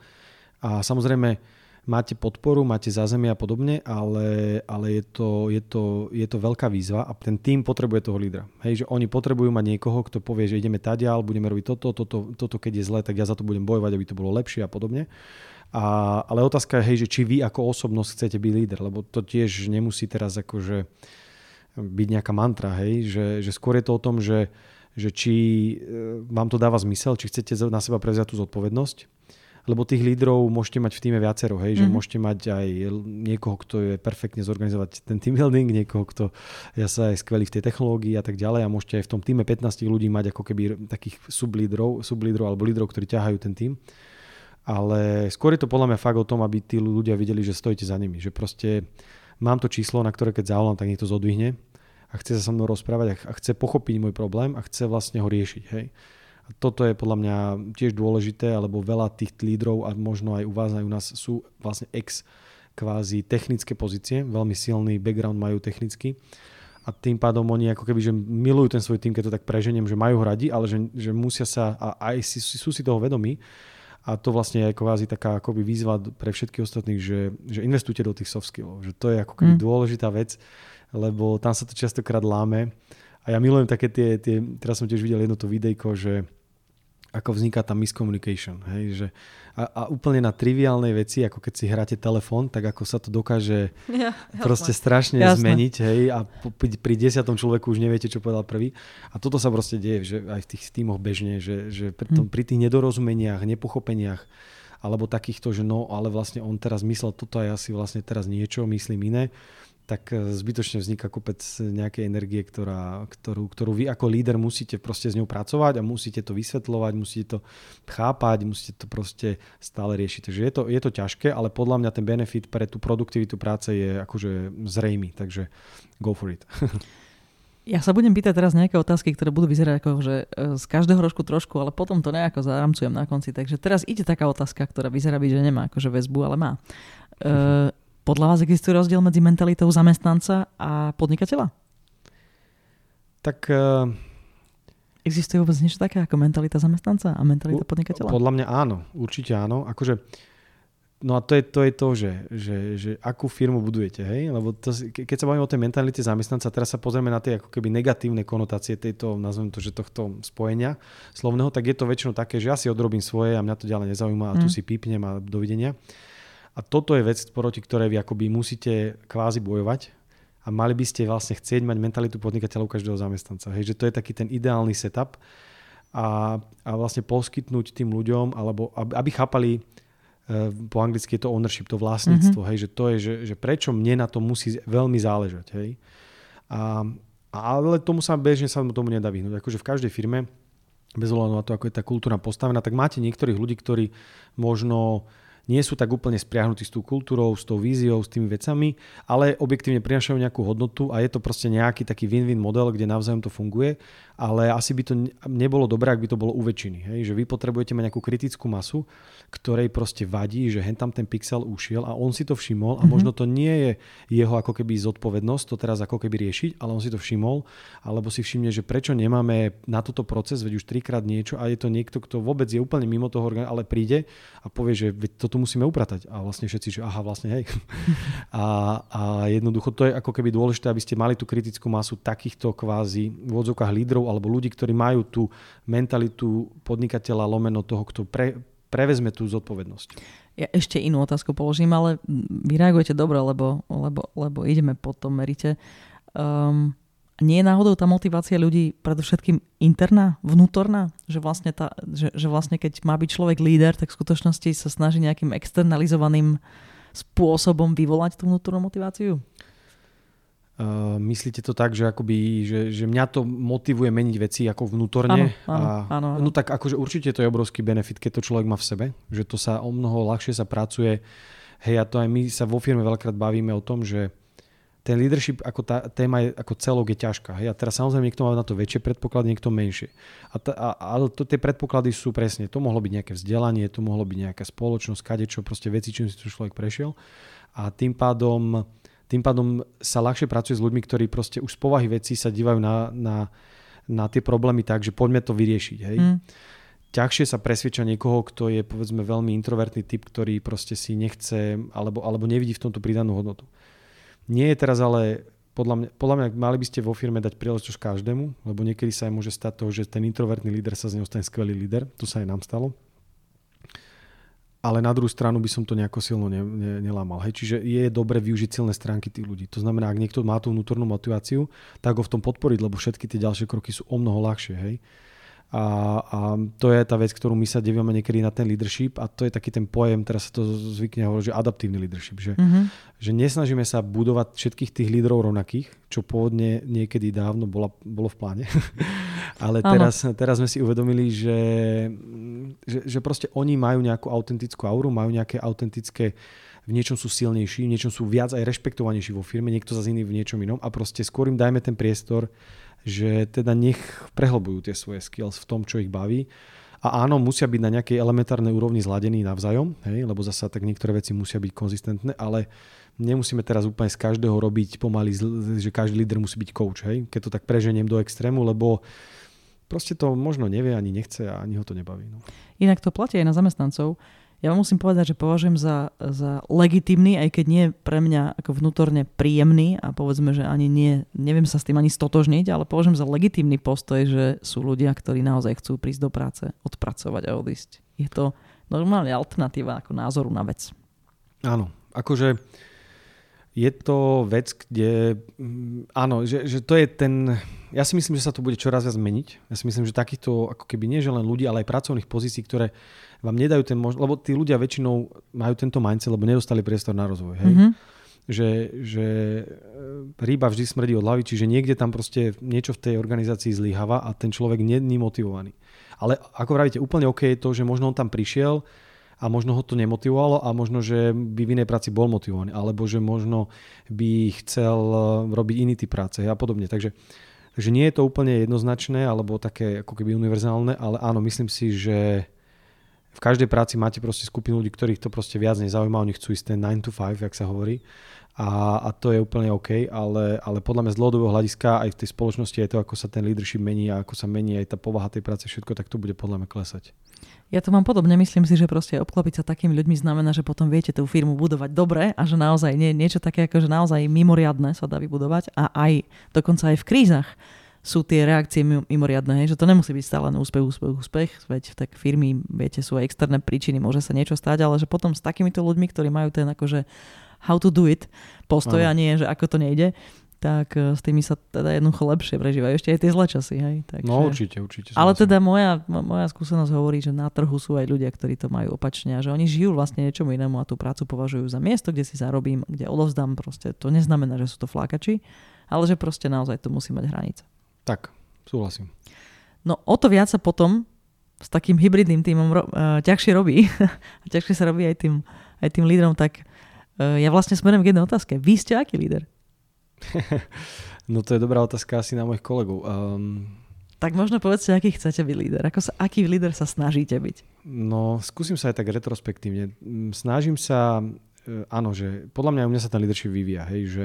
a samozrejme máte podporu, máte zázemie a podobne, ale, ale je, to, je, to, je to veľká výzva a ten tým potrebuje toho lídra. Hej, že oni potrebujú mať niekoho, kto povie, že ideme tadiaľ, budeme robiť toto, toto, toto, keď je zlé, tak ja za to budem bojovať, aby to bolo lepšie a podobne. A, ale otázka je, hej, že či vy ako osobnosť chcete byť líder, lebo to tiež nemusí teraz akože byť nejaká mantra, hej, že, že skôr je to o tom, že, že či e, vám to dáva zmysel, či chcete na seba prevziať tú zodpovednosť, lebo tých lídrov môžete mať v týme viacero, hej, mm-hmm. že mhm. môžete mať aj niekoho, kto je perfektne zorganizovať ten team building, niekoho, kto ja sa aj skvelý v tej technológii a tak ďalej a môžete aj v tom týme 15 ľudí mať ako keby takých sublídrov, sublídrov alebo lídrov, ktorí ťahajú ten tým ale skôr je to podľa mňa fakt o tom, aby tí ľudia videli, že stojíte za nimi. Že proste mám to číslo, na ktoré keď zavolám, tak niekto zodvihne a chce sa so mnou rozprávať a chce pochopiť môj problém a chce vlastne ho riešiť. Hej. A toto je podľa mňa tiež dôležité, alebo veľa tých lídrov a možno aj u vás, aj u nás sú vlastne ex kvázi technické pozície, veľmi silný background majú technicky a tým pádom oni ako keby, že milujú ten svoj tým, keď to tak preženiem, že majú ho radi, ale že, že musia sa, a aj si, sú si toho vedomí, A to vlastne je kvázi taká akoby výzva pre všetkých ostatných, že, že investujte do tých soft skillov. Že to je ako keby mm. dôležitá vec, lebo tam sa to častokrát láme. A ja milujem také tie, tie teraz som tiež videl jedno to videjko, že ako vzniká tá miscommunication. Hej? Že a, a úplne na triviálnej veci, ako keď si hráte telefón, tak ako sa to dokáže ja, proste strašne jasné. zmeniť. Hej? A pri, pri desiatom človeku už neviete, čo povedal prvý. A toto sa proste deje že aj v tých týmoch bežne, že, že pri, tom, hm. pri tých nedorozumeniach, nepochopeniach, alebo takýchto, že no, ale vlastne on teraz myslel toto a ja si vlastne teraz niečo myslím iné tak e, zbytočne vzniká kopec nejakej energie, ktorá, ktorú, ktorú vy ako líder musíte proste s ňou pracovať a musíte to vysvetľovať, musíte to chápať, musíte to proste stále riešiť. Takže je to, je to ťažké, ale podľa mňa ten benefit pre tú produktivitu práce je akože zrejmy, takže go for it. Ja sa budem pýtať teraz nejaké otázky, ktoré budú vyzerať ako, že e, z každého rožku trošku, ale potom to nejako zaramcujem na konci. Takže teraz ide taká otázka, ktorá vyzerá byť, že nemá akože väzbu, ale má. Uh, podľa vás existuje rozdiel medzi mentalitou zamestnanca a podnikateľa? Tak... Uh... Existuje vôbec niečo také ako mentalita zamestnanca a mentalita podnikateľa? Podľa mňa áno, určite áno. Akože, no a to je to, je to že, že, že akú firmu budujete, hej? Lebo to, keď sa bavíme o tej mentalite zamestnanca, teraz sa pozrieme na tie ako keby negatívne konotácie tejto, nazvem to, že tohto spojenia slovného, tak je to väčšinou také, že ja si odrobím svoje a mňa to ďalej nezaujíma a tu mm. si pípnem a dovidenia. A toto je vec, proti ktorej vy akoby musíte kvázi bojovať a mali by ste vlastne chcieť mať mentalitu podnikateľov každého zamestnanca. Hej, že to je taký ten ideálny setup a, a vlastne poskytnúť tým ľuďom, alebo aby, aby chápali, e, po anglicky je to ownership, to vlastníctvo, mm-hmm. hej, že to je, že, že prečo mne na to musí veľmi záležať. Hej. A, ale tomu sa bežne sa tomu nedá vyhnúť. Akože v každej firme, bez ohľadu na to, ako je tá kultúra postavená, tak máte niektorých ľudí, ktorí možno nie sú tak úplne spriahnutí s tou kultúrou, s tou víziou, s tými vecami, ale objektívne prinašajú nejakú hodnotu a je to proste nejaký taký win-win model, kde navzájom to funguje ale asi by to nebolo dobré, ak by to bolo u väčšiny. Hej? Že vy potrebujete mať nejakú kritickú masu, ktorej proste vadí, že hen tam ten pixel ušiel a on si to všimol a mm-hmm. možno to nie je jeho ako keby zodpovednosť to teraz ako keby riešiť, ale on si to všimol, alebo si všimne, že prečo nemáme na toto proces, veď už trikrát niečo a je to niekto, kto vôbec je úplne mimo toho orgánu, ale príde a povie, že toto musíme upratať. A vlastne všetci, že aha, vlastne hej. a, a jednoducho to je ako keby dôležité, aby ste mali tú kritickú masu takýchto kvázi v odzokách lídrov alebo ľudí, ktorí majú tú mentalitu podnikateľa lomeno toho, kto pre, prevezme tú zodpovednosť. Ja ešte inú otázku položím, ale vy reagujete dobre, lebo, lebo, lebo ideme po tom merite. Um, nie je náhodou tá motivácia ľudí predovšetkým interná, vnútorná? Že vlastne, tá, že, že vlastne keď má byť človek líder, tak v skutočnosti sa snaží nejakým externalizovaným spôsobom vyvolať tú vnútornú motiváciu? Uh, myslíte to tak, že, akoby, že, že mňa to motivuje meniť veci ako vnútorne? Áno, áno, a, áno, áno. No tak akože určite to je obrovský benefit, keď to človek má v sebe, že to sa o mnoho ľahšie sa pracuje. Hej, a to aj my sa vo firme veľakrát bavíme o tom, že ten leadership ako tá téma je, ako celok je ťažká. Hej? A teraz samozrejme niekto má na to väčšie predpoklady, niekto menšie. A, ta, a, a to, tie predpoklady sú presne, to mohlo byť nejaké vzdelanie, to mohlo byť nejaká spoločnosť, kadečo, proste veci, čím si to človek prešiel. A tým pádom tým pádom sa ľahšie pracuje s ľuďmi, ktorí proste už z povahy veci sa dívajú na, na, na tie problémy tak, že poďme to vyriešiť. Hej? Mm. Ťažšie sa presvedča niekoho, kto je povedzme veľmi introvertný typ, ktorý proste si nechce alebo, alebo nevidí v tomto pridanú hodnotu. Nie je teraz ale podľa mňa, podľa mňa mali by ste vo firme dať príležitosť každému, lebo niekedy sa aj môže stať to, že ten introvertný líder sa z neho stane skvelý líder. To sa aj nám stalo ale na druhú stranu by som to nejako silno ne, ne, nelámal. Hej. Čiže je dobre využiť silné stránky tých ľudí. To znamená, ak niekto má tú vnútornú motiváciu, tak ho v tom podporiť, lebo všetky tie ďalšie kroky sú o mnoho ľahšie. Hej. A, a to je tá vec, ktorú my sa devíme niekedy na ten leadership a to je taký ten pojem, teraz sa to zvykne hovoriť, že adaptívny leadership. Že, mm-hmm. že nesnažíme sa budovať všetkých tých lídrov rovnakých, čo pôvodne niekedy dávno bola, bolo v pláne. Ale teraz, teraz sme si uvedomili, že, že, že proste oni majú nejakú autentickú auru, majú nejaké autentické v niečom sú silnejší, v niečom sú viac aj rešpektovanejší vo firme, niekto zase iný v niečom inom a proste skôr im dajme ten priestor že teda nech prehlbujú tie svoje skills v tom, čo ich baví. A áno, musia byť na nejakej elementárnej úrovni zladení navzájom, hej, lebo zasa tak niektoré veci musia byť konzistentné, ale nemusíme teraz úplne z každého robiť pomaly, že každý líder musí byť coach, hej, keď to tak preženiem do extrému, lebo proste to možno nevie, ani nechce a ani ho to nebaví. No. Inak to platí aj na zamestnancov. Ja vám musím povedať, že považujem za, za legitimný, aj keď nie pre mňa ako vnútorne príjemný a povedzme, že ani nie, neviem sa s tým ani stotožniť, ale považujem za legitimný postoj, že sú ľudia, ktorí naozaj chcú prísť do práce, odpracovať a odísť. Je to normálne alternatíva ako názoru na vec. Áno, akože je to vec, kde mm, áno, že, že to je ten, ja si myslím, že sa to bude čoraz viac zmeniť. Ja si myslím, že takýchto ako keby nie že len ľudí, ale aj pracovných pozícií, ktoré vám nedajú ten možnosť, lebo tí ľudia väčšinou majú tento mindset, lebo nedostali priestor na rozvoj. Hej? Mm-hmm. Že, že e, rýba vždy smrdí od hlavy, čiže niekde tam proste niečo v tej organizácii zlyháva a ten človek není motivovaný. Ale ako vravíte, úplne OK je to, že možno on tam prišiel, a možno ho to nemotivovalo a možno, že by v inej práci bol motivovaný, alebo že možno by chcel eh, robiť iný typ práce a podobne. Takže, takže nie je to úplne jednoznačné alebo také ako keby univerzálne, ale áno, myslím si, že v každej práci máte proste skupinu ľudí, ktorých to proste viac nezaujíma, oni chcú ísť ten 9 to 5, jak sa hovorí. A, a to je úplne OK, ale, ale podľa mňa z dlhodobého hľadiska aj v tej spoločnosti aj to, ako sa ten leadership mení a ako sa mení aj tá povaha tej práce, všetko, tak to bude podľa mňa klesať. Ja to mám podobne, myslím si, že proste obklopiť sa takými ľuďmi znamená, že potom viete tú firmu budovať dobre a že naozaj nie, niečo také ako, že naozaj mimoriadne sa dá vybudovať a aj dokonca aj v krízach sú tie reakcie mimoriadne, že to nemusí byť stále na úspech, úspech, úspech, veď tak firmy, viete, sú aj externé príčiny, môže sa niečo stať, ale že potom s takýmito ľuďmi, ktorí majú ten akože how to do it postoj a nie, že ako to nejde, tak e, s tými sa teda jednoducho lepšie prežívajú. Ešte aj tie zlé časy. Hej? Takže... No určite, určite. Ale teda moja, moja skúsenosť hovorí, že na trhu sú aj ľudia, ktorí to majú opačne a že oni žijú vlastne niečomu inému a tú prácu považujú za miesto, kde si zarobím, kde odovzdám proste. To neznamená, že sú to flákači, ale že proste naozaj to musí mať hranice. Tak, súhlasím. No o to viac sa potom s takým hybridným týmom ro- uh, ťažšie robí a ťažšie sa robí aj tým, aj tým lídrom, tak ja vlastne smerujem k jednej otázke. Vy ste aký líder? no to je dobrá otázka asi na mojich kolegov. Um, tak možno povedzte, aký chcete byť líder. Ako sa, aký líder sa snažíte byť? No, skúsim sa aj tak retrospektívne. Mm, snažím sa, e, áno, že podľa mňa u mňa sa ten leadership vyvíja, hej, že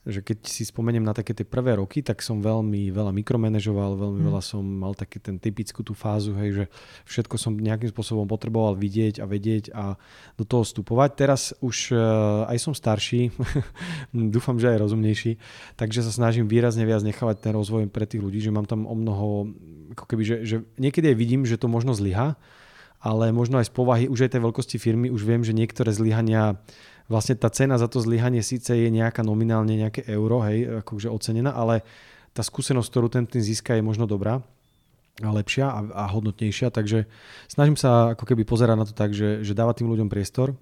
že keď si spomeniem na také tie prvé roky, tak som veľmi veľa mikromanažoval, veľmi hmm. veľa som mal taký ten typickú tú fázu, hej, že všetko som nejakým spôsobom potreboval vidieť a vedieť a do toho vstupovať. Teraz už uh, aj som starší, dúfam, že aj rozumnejší, takže sa snažím výrazne viac nechávať ten rozvoj pre tých ľudí, že mám tam o mnoho, ako keby, že, že niekedy aj vidím, že to možno zlyha, ale možno aj z povahy už aj tej veľkosti firmy už viem, že niektoré zlyhania vlastne tá cena za to zlyhanie síce je nejaká nominálne nejaké euro, hej, akože ocenená, ale tá skúsenosť, ktorú ten tým získa je možno dobrá a lepšia a, a hodnotnejšia, takže snažím sa ako keby pozerať na to tak, že, že dáva tým ľuďom priestor,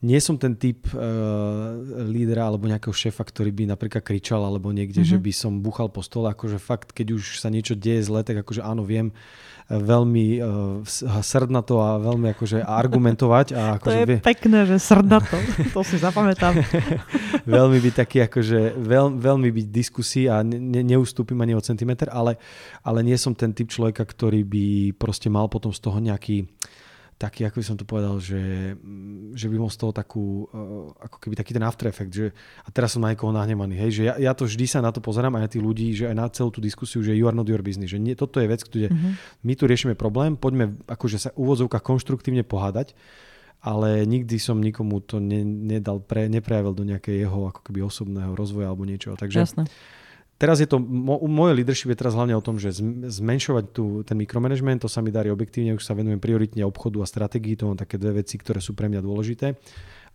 nie som ten typ uh, lídra alebo nejakého šéfa, ktorý by napríklad kričal alebo niekde, mm-hmm. že by som buchal po stole, akože fakt, keď už sa niečo deje zle, tak akože áno, viem uh, veľmi uh, srdnato a veľmi akože argumentovať. A akože to je vie... pekné, že srdnato, to si zapamätám. veľmi byť taký, akože veľ, veľmi byť diskusí a ne, neustúpim ani o centimetr, ale, ale nie som ten typ človeka, ktorý by proste mal potom z toho nejaký taký, ako by som to povedal, že, že by mal z toho takú, uh, ako keby taký ten after effect, že a teraz som na niekoho nahnevaný, hej, že ja, ja to vždy sa na to pozerám aj na tých ľudí, že aj na celú tú diskusiu, že you are not your business, že nie, toto je vec, kde mm-hmm. my tu riešime problém, poďme akože sa úvodzovka konštruktívne pohádať, ale nikdy som nikomu to ne, nedal, pre, neprejavil do nejakého ako keby osobného rozvoja alebo niečoho. Takže, Jasne. Teraz je to, môj leadership je teraz hlavne o tom, že zmenšovať tu, ten mikromanagement, to sa mi darí objektívne, už sa venujem prioritne obchodu a stratégii, to mám také dve veci, ktoré sú pre mňa dôležité.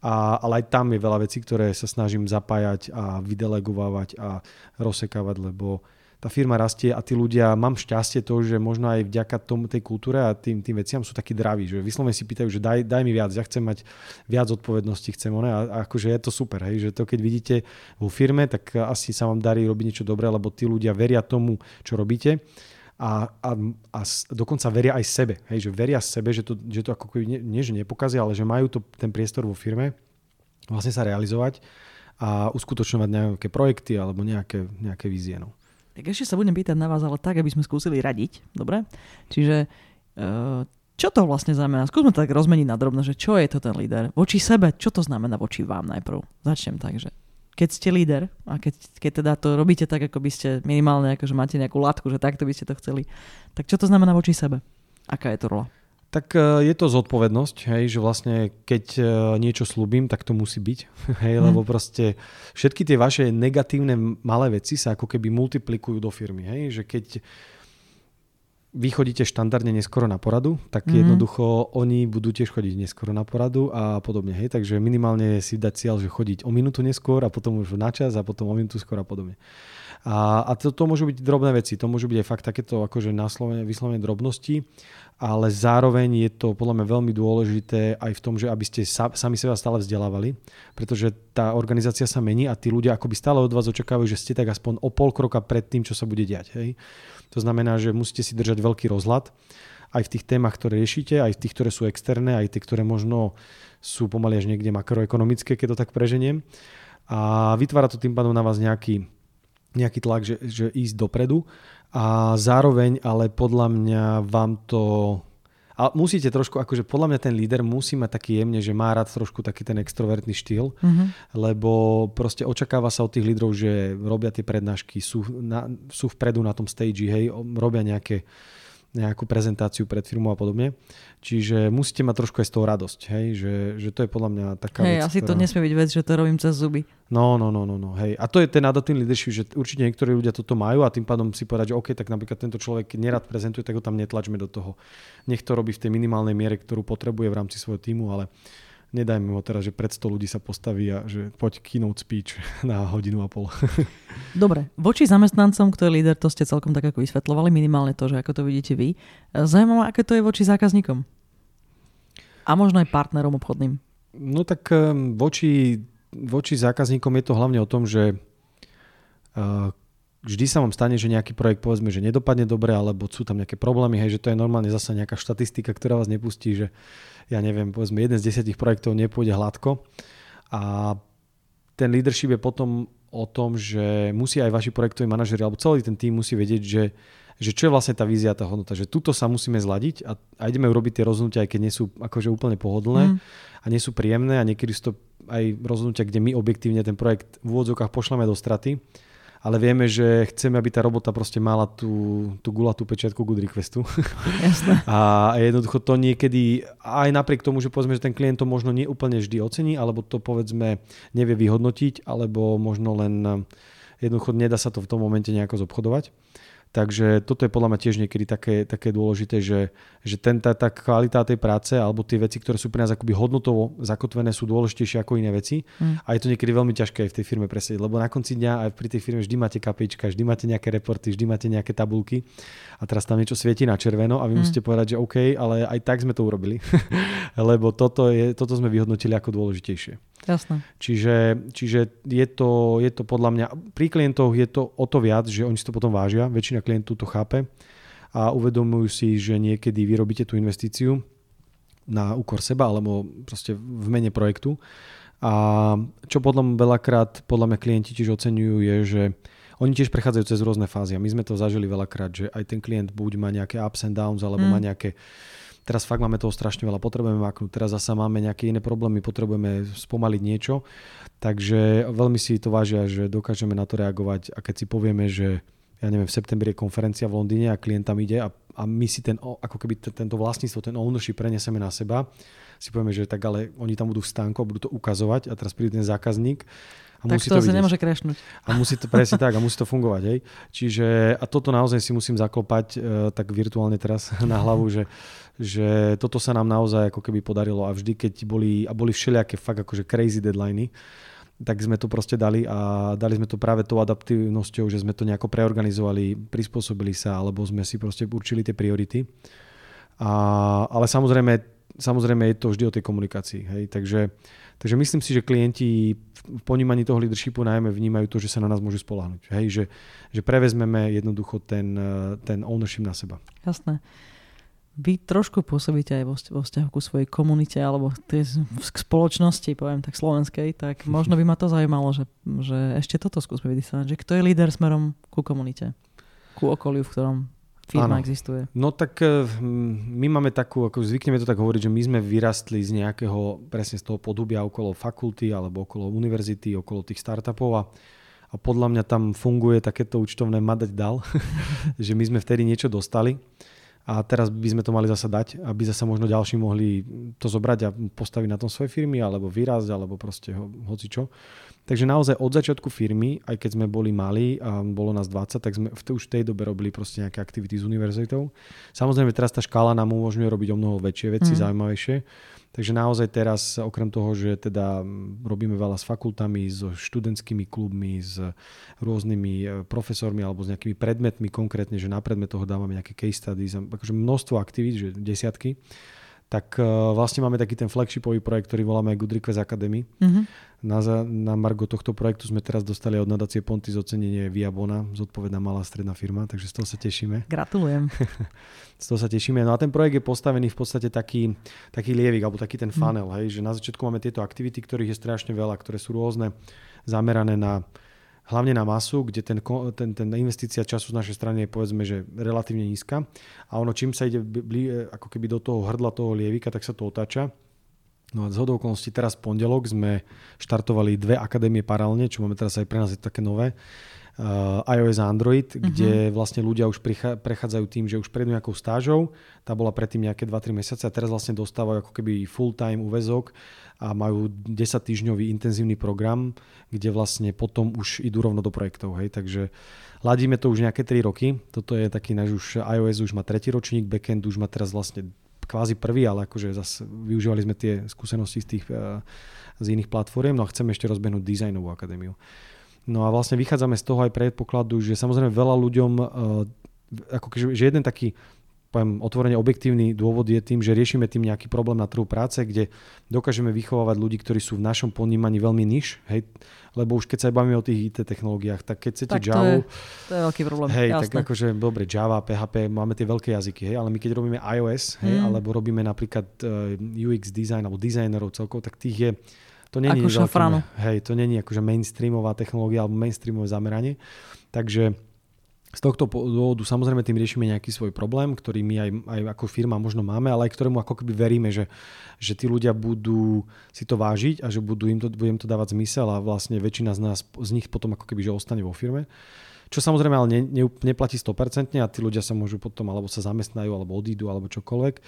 A, ale aj tam je veľa vecí, ktoré sa snažím zapájať a vydelegovávať a rozsekávať, lebo tá firma rastie a tí ľudia, mám šťastie to, že možno aj vďaka tomu, tej kultúre a tým, tým veciam sú takí draví, že vyslovene si pýtajú, že daj, daj mi viac, ja chcem mať viac odpovednosti, chcem one a, a akože je to super, hej, že to keď vidíte vo firme, tak asi sa vám darí robiť niečo dobré, lebo tí ľudia veria tomu, čo robíte a, a, a dokonca veria aj sebe, hej, že veria sebe, že to, že to ako nie, nie, že nepokazia, ale že majú to, ten priestor vo firme vlastne sa realizovať a uskutočňovať nejaké projekty alebo nejaké, nejaké vízie. No. Tak ešte sa budem pýtať na vás, ale tak, aby sme skúsili radiť, dobre? Čiže uh, čo to vlastne znamená? Skúsme to tak rozmeniť na drobno, že čo je to ten líder? Voči sebe, čo to znamená voči vám najprv? Začnem tak, že keď ste líder a keď, keď teda to robíte tak, ako by ste minimálne, ako že máte nejakú látku, že takto by ste to chceli, tak čo to znamená voči sebe? Aká je to rola? Tak e, je to zodpovednosť, hej, že vlastne keď e, niečo slúbim, tak to musí byť, hej, lebo proste všetky tie vaše negatívne malé veci sa ako keby multiplikujú do firmy, hej, že keď vy chodíte štandardne neskoro na poradu, tak mm-hmm. jednoducho oni budú tiež chodiť neskoro na poradu a podobne. Hej? Takže minimálne si dať cieľ, že chodiť o minútu neskôr a potom už na čas a potom o minútu skôr a podobne. A, a to, to môžu byť drobné veci, to môžu byť aj fakt takéto akože náslovene, vyslovene drobnosti, ale zároveň je to podľa mňa veľmi dôležité aj v tom, že aby ste sa, sami seba stále vzdelávali, pretože tá organizácia sa mení a tí ľudia akoby stále od vás očakávajú, že ste tak aspoň o pol kroka pred tým, čo sa bude diať. Hej? To znamená, že musíte si držať veľký rozhľad aj v tých témach, ktoré riešite, aj v tých, ktoré sú externé, aj tie, ktoré možno sú pomaly až niekde makroekonomické, keď to tak preženiem. A vytvára to tým pádom na vás nejaký, nejaký tlak, že, že ísť dopredu. A zároveň ale podľa mňa vám to a musíte trošku, akože podľa mňa ten líder musí mať taký jemne, že má rád trošku taký ten extrovertný štýl, mm-hmm. lebo proste očakáva sa od tých lídrov, že robia tie prednášky, sú, na, sú vpredu na tom stage, hej, robia nejaké nejakú prezentáciu pred firmou a podobne. Čiže musíte mať trošku aj z toho radosť, hej? Že, že to je podľa mňa taká hej, vec, asi ktorá... to nesmie byť vec, že to robím cez zuby. No, no, no, no, no, hej. A to je ten adaptívny leadership, že určite niektorí ľudia toto majú a tým pádom si povedať, že OK, tak napríklad tento človek nerad prezentuje, tak ho tam netlačme do toho. Nech to robí v tej minimálnej miere, ktorú potrebuje v rámci svojho týmu, ale nedajme ho teraz, že pred 100 ľudí sa postaví a že poď keynote speech na hodinu a pol. Dobre, voči zamestnancom, kto je líder, to ste celkom tak ako vysvetlovali, minimálne to, že ako to vidíte vy. Zaujímavé, aké to je voči zákazníkom. A možno aj partnerom obchodným. No tak ehm, voči, voči zákazníkom je to hlavne o tom, že uh, vždy sa vám stane, že nejaký projekt povedzme, že nedopadne dobre, alebo sú tam nejaké problémy, hej, že to je normálne zase nejaká štatistika, ktorá vás nepustí, že ja neviem, povedzme, jeden z desiatich projektov nepôjde hladko. A ten leadership je potom o tom, že musí aj vaši projektoví manažeri alebo celý ten tým musí vedieť, že, že čo je vlastne tá vízia, tá hodnota, že tuto sa musíme zladiť a, a ideme urobiť tie rozhodnutia, aj keď nie sú akože úplne pohodlné mm. a nie sú príjemné a niekedy sú to aj rozhodnutia, kde my objektívne ten projekt v úvodzovkách pošleme do straty ale vieme, že chceme, aby tá robota proste mala tú, tú gulatú pečiatku good requestu. Jasné. A jednoducho to niekedy, aj napriek tomu, že povedzme, že ten klient to možno nie úplne vždy ocení, alebo to povedzme nevie vyhodnotiť, alebo možno len jednoducho nedá sa to v tom momente nejako zobchodovať, Takže toto je podľa mňa tiež niekedy také, také dôležité, že, že ten, tá, tá kvalita tej práce alebo tie veci, ktoré sú pre nás akoby hodnotovo zakotvené, sú dôležitejšie ako iné veci. Mm. A je to niekedy veľmi ťažké aj v tej firme presediť, lebo na konci dňa aj pri tej firme vždy máte kapička, vždy máte nejaké reporty, vždy máte nejaké tabulky a teraz tam niečo svieti na červeno a vy mm. musíte povedať, že OK, ale aj tak sme to urobili, lebo toto, je, toto sme vyhodnotili ako dôležitejšie. Jasné. Čiže, čiže je, to, je to podľa mňa, pri klientoch je to o to viac, že oni si to potom vážia, väčšina klientov to chápe a uvedomujú si, že niekedy vy robíte tú investíciu na úkor seba alebo proste v mene projektu. A čo podľa mňa veľakrát, podľa mňa klienti tiež oceňujú je, že oni tiež prechádzajú cez rôzne fázy a my sme to zažili veľakrát, že aj ten klient buď má nejaké ups and downs alebo mm. má nejaké teraz fakt máme toho strašne veľa, potrebujeme maknúť, teraz zasa máme nejaké iné problémy, potrebujeme spomaliť niečo, takže veľmi si to vážia, že dokážeme na to reagovať a keď si povieme, že ja neviem, v septembri je konferencia v Londýne a klient tam ide a, a my si ten, ako keby tento vlastníctvo, ten ownership prenesieme na seba, si povieme, že tak ale oni tam budú v stánku a budú to ukazovať a teraz príde ten zákazník a tak musí to, to nemôže krešnúť. A musí to presne tak, a musí to fungovať. Hej. Čiže a toto naozaj si musím zaklopať uh, tak virtuálne teraz na hlavu, že, že toto sa nám naozaj ako keby podarilo a vždy, keď boli, a boli všelijaké fakt akože crazy deadliny, tak sme to proste dali a dali sme to práve tou adaptívnosťou, že sme to nejako preorganizovali, prispôsobili sa, alebo sme si proste určili tie priority. A, ale samozrejme, samozrejme je to vždy o tej komunikácii. Hej? Takže, takže myslím si, že klienti v ponímaní toho leadershipu najmä vnímajú to, že sa na nás môžu spolahnuť. Hej? Že, že prevezmeme jednoducho ten, ten ownership na seba. Jasné vy trošku pôsobíte aj vo, vo vzťahu ku svojej komunite alebo k spoločnosti, poviem tak slovenskej, tak možno by ma to zaujímalo, že, že ešte toto skúsme vydisovať, že kto je líder smerom ku komunite, ku okoliu, v ktorom firma ano. existuje. No tak eh, my máme takú, ako zvykneme to tak hovoriť, že my sme vyrastli z nejakého, presne z toho podubia okolo fakulty alebo okolo univerzity, okolo tých startupov a, a podľa mňa tam funguje takéto účtovné madať dal, že my sme vtedy niečo dostali a teraz by sme to mali zasa dať, aby zase možno ďalší mohli to zobrať a postaviť na tom svoje firmy, alebo vyrásť, alebo proste ho, hoci čo. Takže naozaj od začiatku firmy, aj keď sme boli mali a bolo nás 20, tak sme v t- už v tej dobe robili proste nejaké aktivity s univerzitou. Samozrejme teraz tá škála nám umožňuje robiť o mnoho väčšie veci, mm. zaujímavejšie. Takže naozaj teraz, okrem toho, že teda robíme veľa s fakultami, so študentskými klubmi, s rôznymi e, profesormi alebo s nejakými predmetmi konkrétne, že na predmet toho dávame nejaké case studies, akože množstvo aktivít, že desiatky, tak uh, vlastne máme taký ten flagshipový projekt, ktorý voláme Good Request Academy. Mm-hmm. Na, na Margo tohto projektu sme teraz dostali od nadácie Ponty z ocenenie Viabona, zodpovedná malá stredná firma, takže z toho sa tešíme. Gratulujem. z toho sa tešíme. No a ten projekt je postavený v podstate taký, taký lievik, alebo taký ten mhm. funnel, mm. hej, že na začiatku máme tieto aktivity, ktorých je strašne veľa, ktoré sú rôzne, zamerané na hlavne na masu, kde ten, ten, ten investícia času z našej strany je povedzme, že relatívne nízka a ono čím sa ide bli, ako keby do toho hrdla toho lievika, tak sa to otáča. No a z okolností teraz pondelok sme štartovali dve akadémie paralelne, čo máme teraz aj pre nás je také nové iOS a Android, uh-huh. kde vlastne ľudia už prechádzajú tým, že už prejdú nejakou stážou, tá bola predtým nejaké 2-3 mesiace a teraz vlastne dostávajú ako keby full-time úvezok a majú 10 týždňový intenzívny program, kde vlastne potom už idú rovno do projektov. Hej. Takže ladíme to už nejaké 3 roky. Toto je taký náš už iOS už má tretí ročník, backend už má teraz vlastne kvázi prvý, ale akože zase využívali sme tie skúsenosti z, tých, eh, z iných platform, no a chceme ešte rozbehnúť dizajnovú akadémiu. No a vlastne vychádzame z toho aj predpokladu, že samozrejme veľa ľuďom, uh, ako že jeden taký poviem otvorene objektívny dôvod je tým, že riešime tým nejaký problém na trhu práce, kde dokážeme vychovávať ľudí, ktorí sú v našom ponímaní veľmi niž, hej, lebo už keď sa bavíme o tých IT technológiách, tak keď chcete tak Java, to je, to je veľký problém. Hej, jasné. tak akože dobre, Java, PHP, máme tie veľké jazyky, hej, ale my keď robíme iOS, hej, mm. alebo robíme napríklad eh, UX design alebo designerov celkov, tak tých je to není ako šafránu. Hej, to není akože mainstreamová technológia alebo mainstreamové zameranie. Takže z tohto dôvodu samozrejme tým riešime nejaký svoj problém, ktorý my aj, aj ako firma možno máme, ale aj ktorému ako keby veríme, že, že tí ľudia budú si to vážiť a že budú im to, budem to dávať zmysel a vlastne väčšina z nás z nich potom ako keby že ostane vo firme. Čo samozrejme ale ne, ne, neplatí 100% a tí ľudia sa môžu potom alebo sa zamestnajú, alebo odídu, alebo čokoľvek.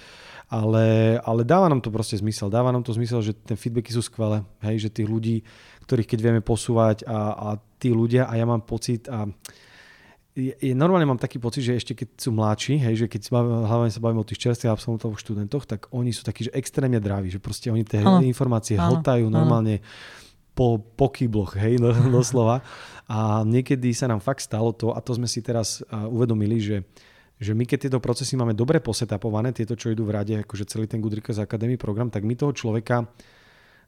Ale, ale dáva nám to proste zmysel. Dáva nám to zmysel, že tie feedbacky sú skvelé. Hej, že tých ľudí, ktorých keď vieme posúvať a, a tí ľudia a ja mám pocit a je, normálne mám taký pocit, že ešte keď sú mladší, hej, že keď hlavne sa bavíme o tých čerstvých absolventov študentoch, tak oni sú takí, že extrémne draví, že proste oni tie ano. informácie ano. hltajú normálne po, po kýbloch, hej, no, doslova. A niekedy sa nám fakt stalo to, a to sme si teraz uvedomili, že že my keď tieto procesy máme dobre posetapované, tieto, čo idú v rade, akože celý ten Good Request Academy program, tak my toho človeka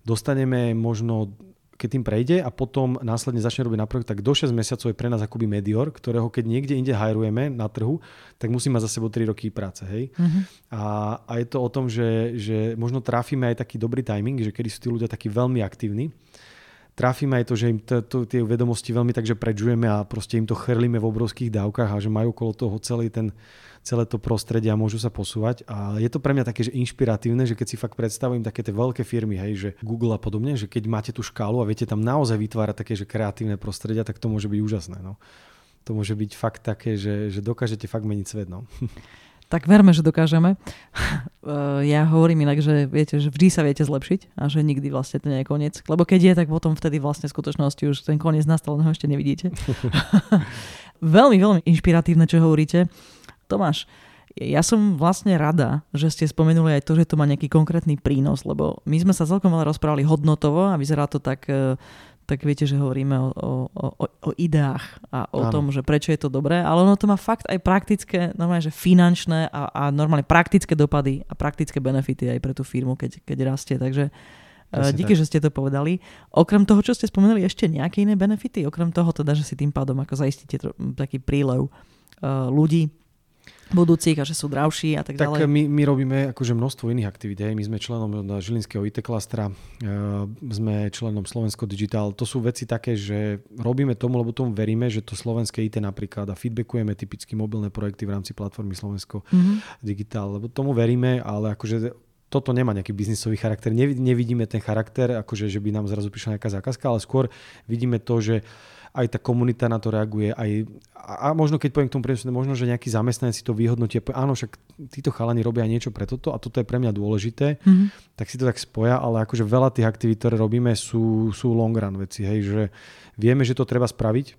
dostaneme možno keď tým prejde a potom následne začne robiť na projekt, tak do 6 mesiacov je pre nás akoby medior, ktorého keď niekde inde hajrujeme na trhu, tak musí mať za sebou 3 roky práce. Hej? Uh-huh. A, a je to o tom, že, že možno trafíme aj taký dobrý timing, že kedy sú tí ľudia takí veľmi aktívni trafíme aj to, že im t- t- tie vedomosti veľmi takže predžujeme a proste im to chrlíme v obrovských dávkach a že majú okolo toho celý ten, celé to prostredie a môžu sa posúvať. A je to pre mňa také, že inšpiratívne, že keď si fakt predstavujem také tie veľké firmy, hej, že Google a podobne, že keď máte tú škálu a viete tam naozaj vytvárať také, že kreatívne prostredia, tak to môže byť úžasné. No. To môže byť fakt také, že, že dokážete fakt meniť svet. No. Tak verme, že dokážeme. Eh, ja hovorím inak, že viete, že vždy sa viete zlepšiť a že nikdy vlastne to nie je koniec. Lebo keď je, tak potom vtedy vlastne v skutočnosti už ten koniec nastal, ho ešte nevidíte. veľmi, veľmi inšpiratívne, čo hovoríte. Tomáš, ja som vlastne rada, že ste spomenuli aj to, že to má nejaký konkrétny prínos, lebo my sme sa celkom veľa rozprávali hodnotovo a vyzerá to tak eh, tak viete, že hovoríme o, o, o, o ideách a o ano. tom, že prečo je to dobré, ale ono to má fakt aj praktické, normálne, že finančné a, a normálne praktické dopady a praktické benefity aj pre tú firmu, keď, keď rastie. Takže Asi díky, tak. že ste to povedali. Okrem toho, čo ste spomenuli, ešte nejaké iné benefity? Okrem toho teda, že si tým pádom ako zaistíte taký prílev uh, ľudí budúcich a že sú dravší a tak, tak ďalej. my, my robíme akože množstvo iných aktivít. Hej. My sme členom Žilinského IT klastra, uh, sme členom Slovensko Digital. To sú veci také, že robíme tomu, lebo tomu veríme, že to slovenské IT napríklad a feedbackujeme typicky mobilné projekty v rámci platformy Slovensko mm-hmm. Digital, lebo tomu veríme, ale akože toto nemá nejaký biznisový charakter. Nevidíme ten charakter, akože, že by nám zrazu prišla nejaká zákazka, ale skôr vidíme to, že aj tá komunita na to reaguje, aj, a, a možno keď poviem k tomu priemyslu, možno, že nejakí zamestnanci to vyhodnotia, áno, však títo chalani robia niečo pre toto a toto je pre mňa dôležité, mm-hmm. tak si to tak spoja, ale akože veľa tých aktivít, ktoré robíme, sú, sú long run veci, hej, že vieme, že to treba spraviť,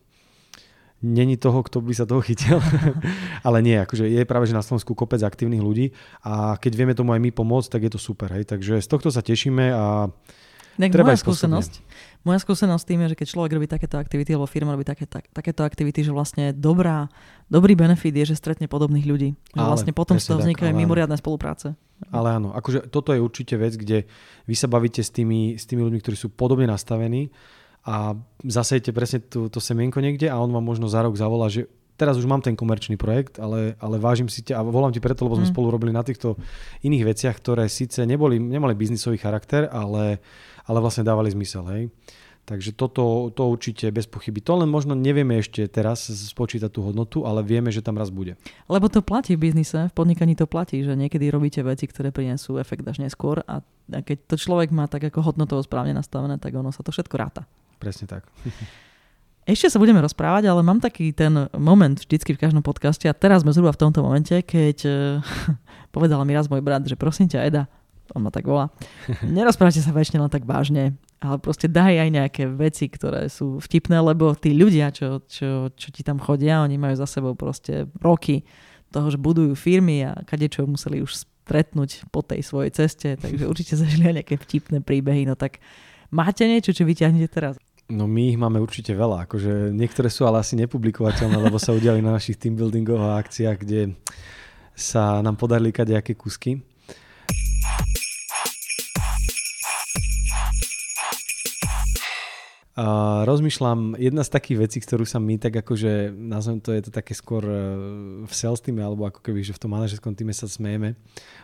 není toho, kto by sa toho chytil. Ale nie, akože je práve, že na Slovensku kopec aktívnych ľudí a keď vieme tomu aj my pomôcť, tak je to super. Hej. Takže z tohto sa tešíme a tak treba moja skúsenosť, moja skúsenosť tým je, že keď človek robí takéto aktivity, alebo firma robí také, tak, takéto aktivity, že vlastne dobrá, dobrý benefit je, že stretne podobných ľudí. Že ale, vlastne potom z toho vznikajú mimoriadne spolupráce. Ale áno, akože toto je určite vec, kde vy sa bavíte s tými, s tými ľuďmi, ktorí sú podobne nastavení a zasejete presne to, to semienko niekde a on vám možno za rok zavolá, že teraz už mám ten komerčný projekt, ale, ale vážim si ťa a volám ti preto, lebo sme mm. spolu robili na týchto iných veciach, ktoré síce neboli, nemali biznisový charakter, ale, ale vlastne dávali zmysel. Hej. Takže toto to určite bez pochyby. To len možno nevieme ešte teraz spočítať tú hodnotu, ale vieme, že tam raz bude. Lebo to platí v biznise, v podnikaní to platí, že niekedy robíte veci, ktoré prinesú efekt až neskôr a keď to človek má tak ako hodnotovo správne nastavené, tak ono sa to všetko ráta. Presne tak. Ešte sa budeme rozprávať, ale mám taký ten moment vždycky v každom podcaste a teraz sme zhruba v tomto momente, keď uh, povedal mi raz môj brat, že prosím ťa Eda, on ma tak volá, nerozprávajte sa väčšine len tak vážne, ale proste daj aj nejaké veci, ktoré sú vtipné, lebo tí ľudia, čo, čo, čo ti tam chodia, oni majú za sebou proste roky toho, že budujú firmy a kadečo museli už stretnúť po tej svojej ceste, takže určite zažili aj nejaké vtipné príbehy, no tak máte niečo, čo vyťahnete teraz? No my ich máme určite veľa, akože niektoré sú ale asi nepublikovateľné, lebo sa udiali na našich teambuildingoch a akciách, kde sa nám podarili kadejaké kusky. A rozmýšľam, jedna z takých vecí, ktorú sa my tak akože, nazvem to, je to také skôr e, v sales týme, alebo ako keby, že v tom manažerskom týme sa smejeme,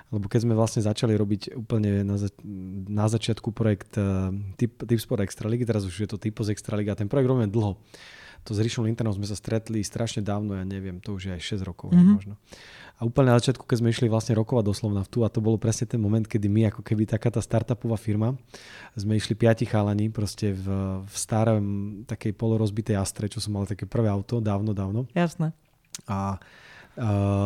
lebo keď sme vlastne začali robiť úplne na, za- na začiatku projekt uh, Tip, Tipsport Extraligy, teraz už je to Typos Extraliga, ten projekt robíme dlho. To s Rišom Linternom sme sa stretli strašne dávno, ja neviem, to už je aj 6 rokov mm-hmm. možno. A úplne na začiatku, keď sme išli vlastne rokovať doslovna v tu, a to bolo presne ten moment, kedy my ako keby taká tá startupová firma, sme išli piati chalani proste v, v starom takej polorozbitej Astre, čo som mal také prvé auto, dávno, dávno. Jasné. A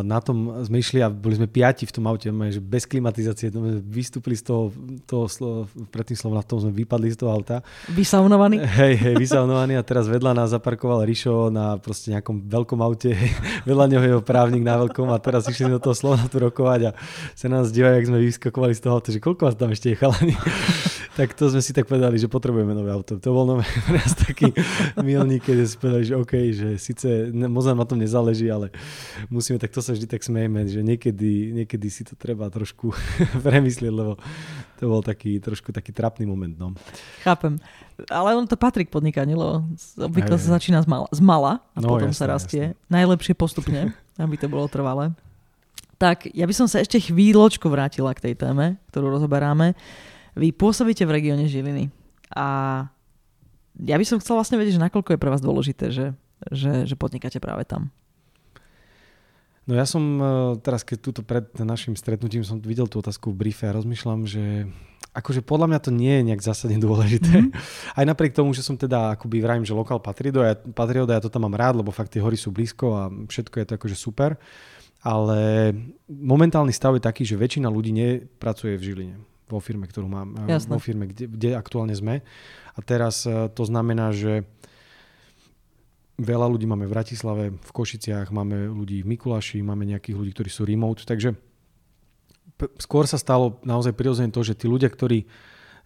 na tom sme išli a boli sme piati v tom aute, že bez klimatizácie, sme vystúpili z toho, toho slo, predtým slovom na tom sme vypadli z toho auta. Vysaunovaní? Hej, hej, vysaunovaní a teraz vedľa nás zaparkoval Rišo na proste nejakom veľkom aute, vedľa neho jeho právnik na veľkom a teraz išli do toho slova tu rokovať a sa nás dívajú, jak sme vyskakovali z toho auta, že koľko vás tam ešte je chalani tak to sme si tak povedali, že potrebujeme nové auto. To bol nové nás taký milník, keď sme povedali, že OK, že síce moc na tom nezáleží, ale musíme, tak to sa vždy tak smejeme, že niekedy, niekedy si to treba trošku premyslieť, lebo to bol taký trošku taký trapný moment. No. Chápem. Ale on to patrí k podnikaniu, lebo obvykle sa začína z mala, z mala a no, potom jasné, sa rastie. Jasné. Najlepšie postupne, aby to bolo trvalé. Tak ja by som sa ešte chvíľočku vrátila k tej téme, ktorú rozoberáme. Vy pôsobíte v regióne Žiliny a ja by som chcel vlastne vedieť, že nakoľko je pre vás dôležité, že, že, že podnikáte práve tam. No ja som e, teraz, keď túto pred našim stretnutím som videl tú otázku v briefe a rozmýšľam, že akože podľa mňa to nie je nejak zásadne dôležité. Mm-hmm. Aj napriek tomu, že som teda akoby vrajím, že lokál patrí do, ja, patrí do, ja to tam mám rád, lebo fakt tie hory sú blízko a všetko je to akože super. Ale momentálny stav je taký, že väčšina ľudí nepracuje v Žiline vo firme, ktorú mám, eh, Jasne. vo firme, kde, kde aktuálne sme. A teraz eh, to znamená, že veľa ľudí máme v Bratislave, v Košiciach, máme ľudí v Mikuláši, máme nejakých ľudí, ktorí sú remote, takže skôr sa stalo naozaj prirodzene to, že tí ľudia, ktorí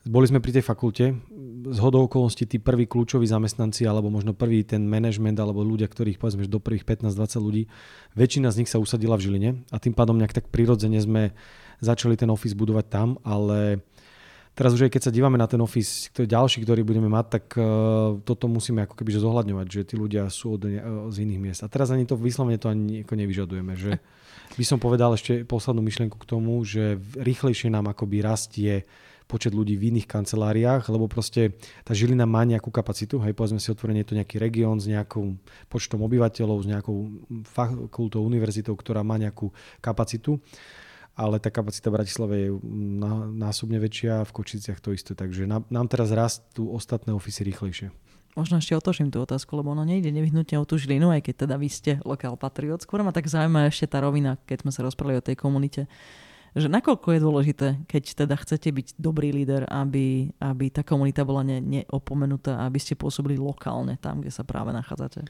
boli sme pri tej fakulte, z hodou okolností tí prví kľúčoví zamestnanci, alebo možno prvý ten management, alebo ľudia, ktorých povedzme, že do prvých 15-20 ľudí, väčšina z nich sa usadila v Žiline a tým pádom nejak tak prirodzene sme začali ten office budovať tam, ale teraz už aj keď sa dívame na ten office, ktorý ďalší, ktorý budeme mať, tak uh, toto musíme ako keby zohľadňovať, že tí ľudia sú od, uh, z iných miest. A teraz ani to vyslovene to ani ako nevyžadujeme. Že by som povedal ešte poslednú myšlienku k tomu, že rýchlejšie nám akoby rastie počet ľudí v iných kanceláriách, lebo proste tá Žilina má nejakú kapacitu, hej, povedzme si otvorene, je to nejaký región s nejakou počtom obyvateľov, s nejakou fakultou, univerzitou, ktorá má nejakú kapacitu ale tá kapacita Bratislave je násobne väčšia, v Kočiciach to isté, takže nám, nám teraz rastú ostatné ofisy rýchlejšie. Možno ešte otočím tú otázku, lebo ono nejde nevyhnutne o tú Žilinu, aj keď teda vy ste lokál patriot. Skôr ma tak zaujíma ešte tá rovina, keď sme sa rozprávali o tej komunite že nakoľko je dôležité, keď teda chcete byť dobrý líder, aby, aby tá komunita bola ne, neopomenutá, aby ste pôsobili lokálne tam, kde sa práve nachádzate?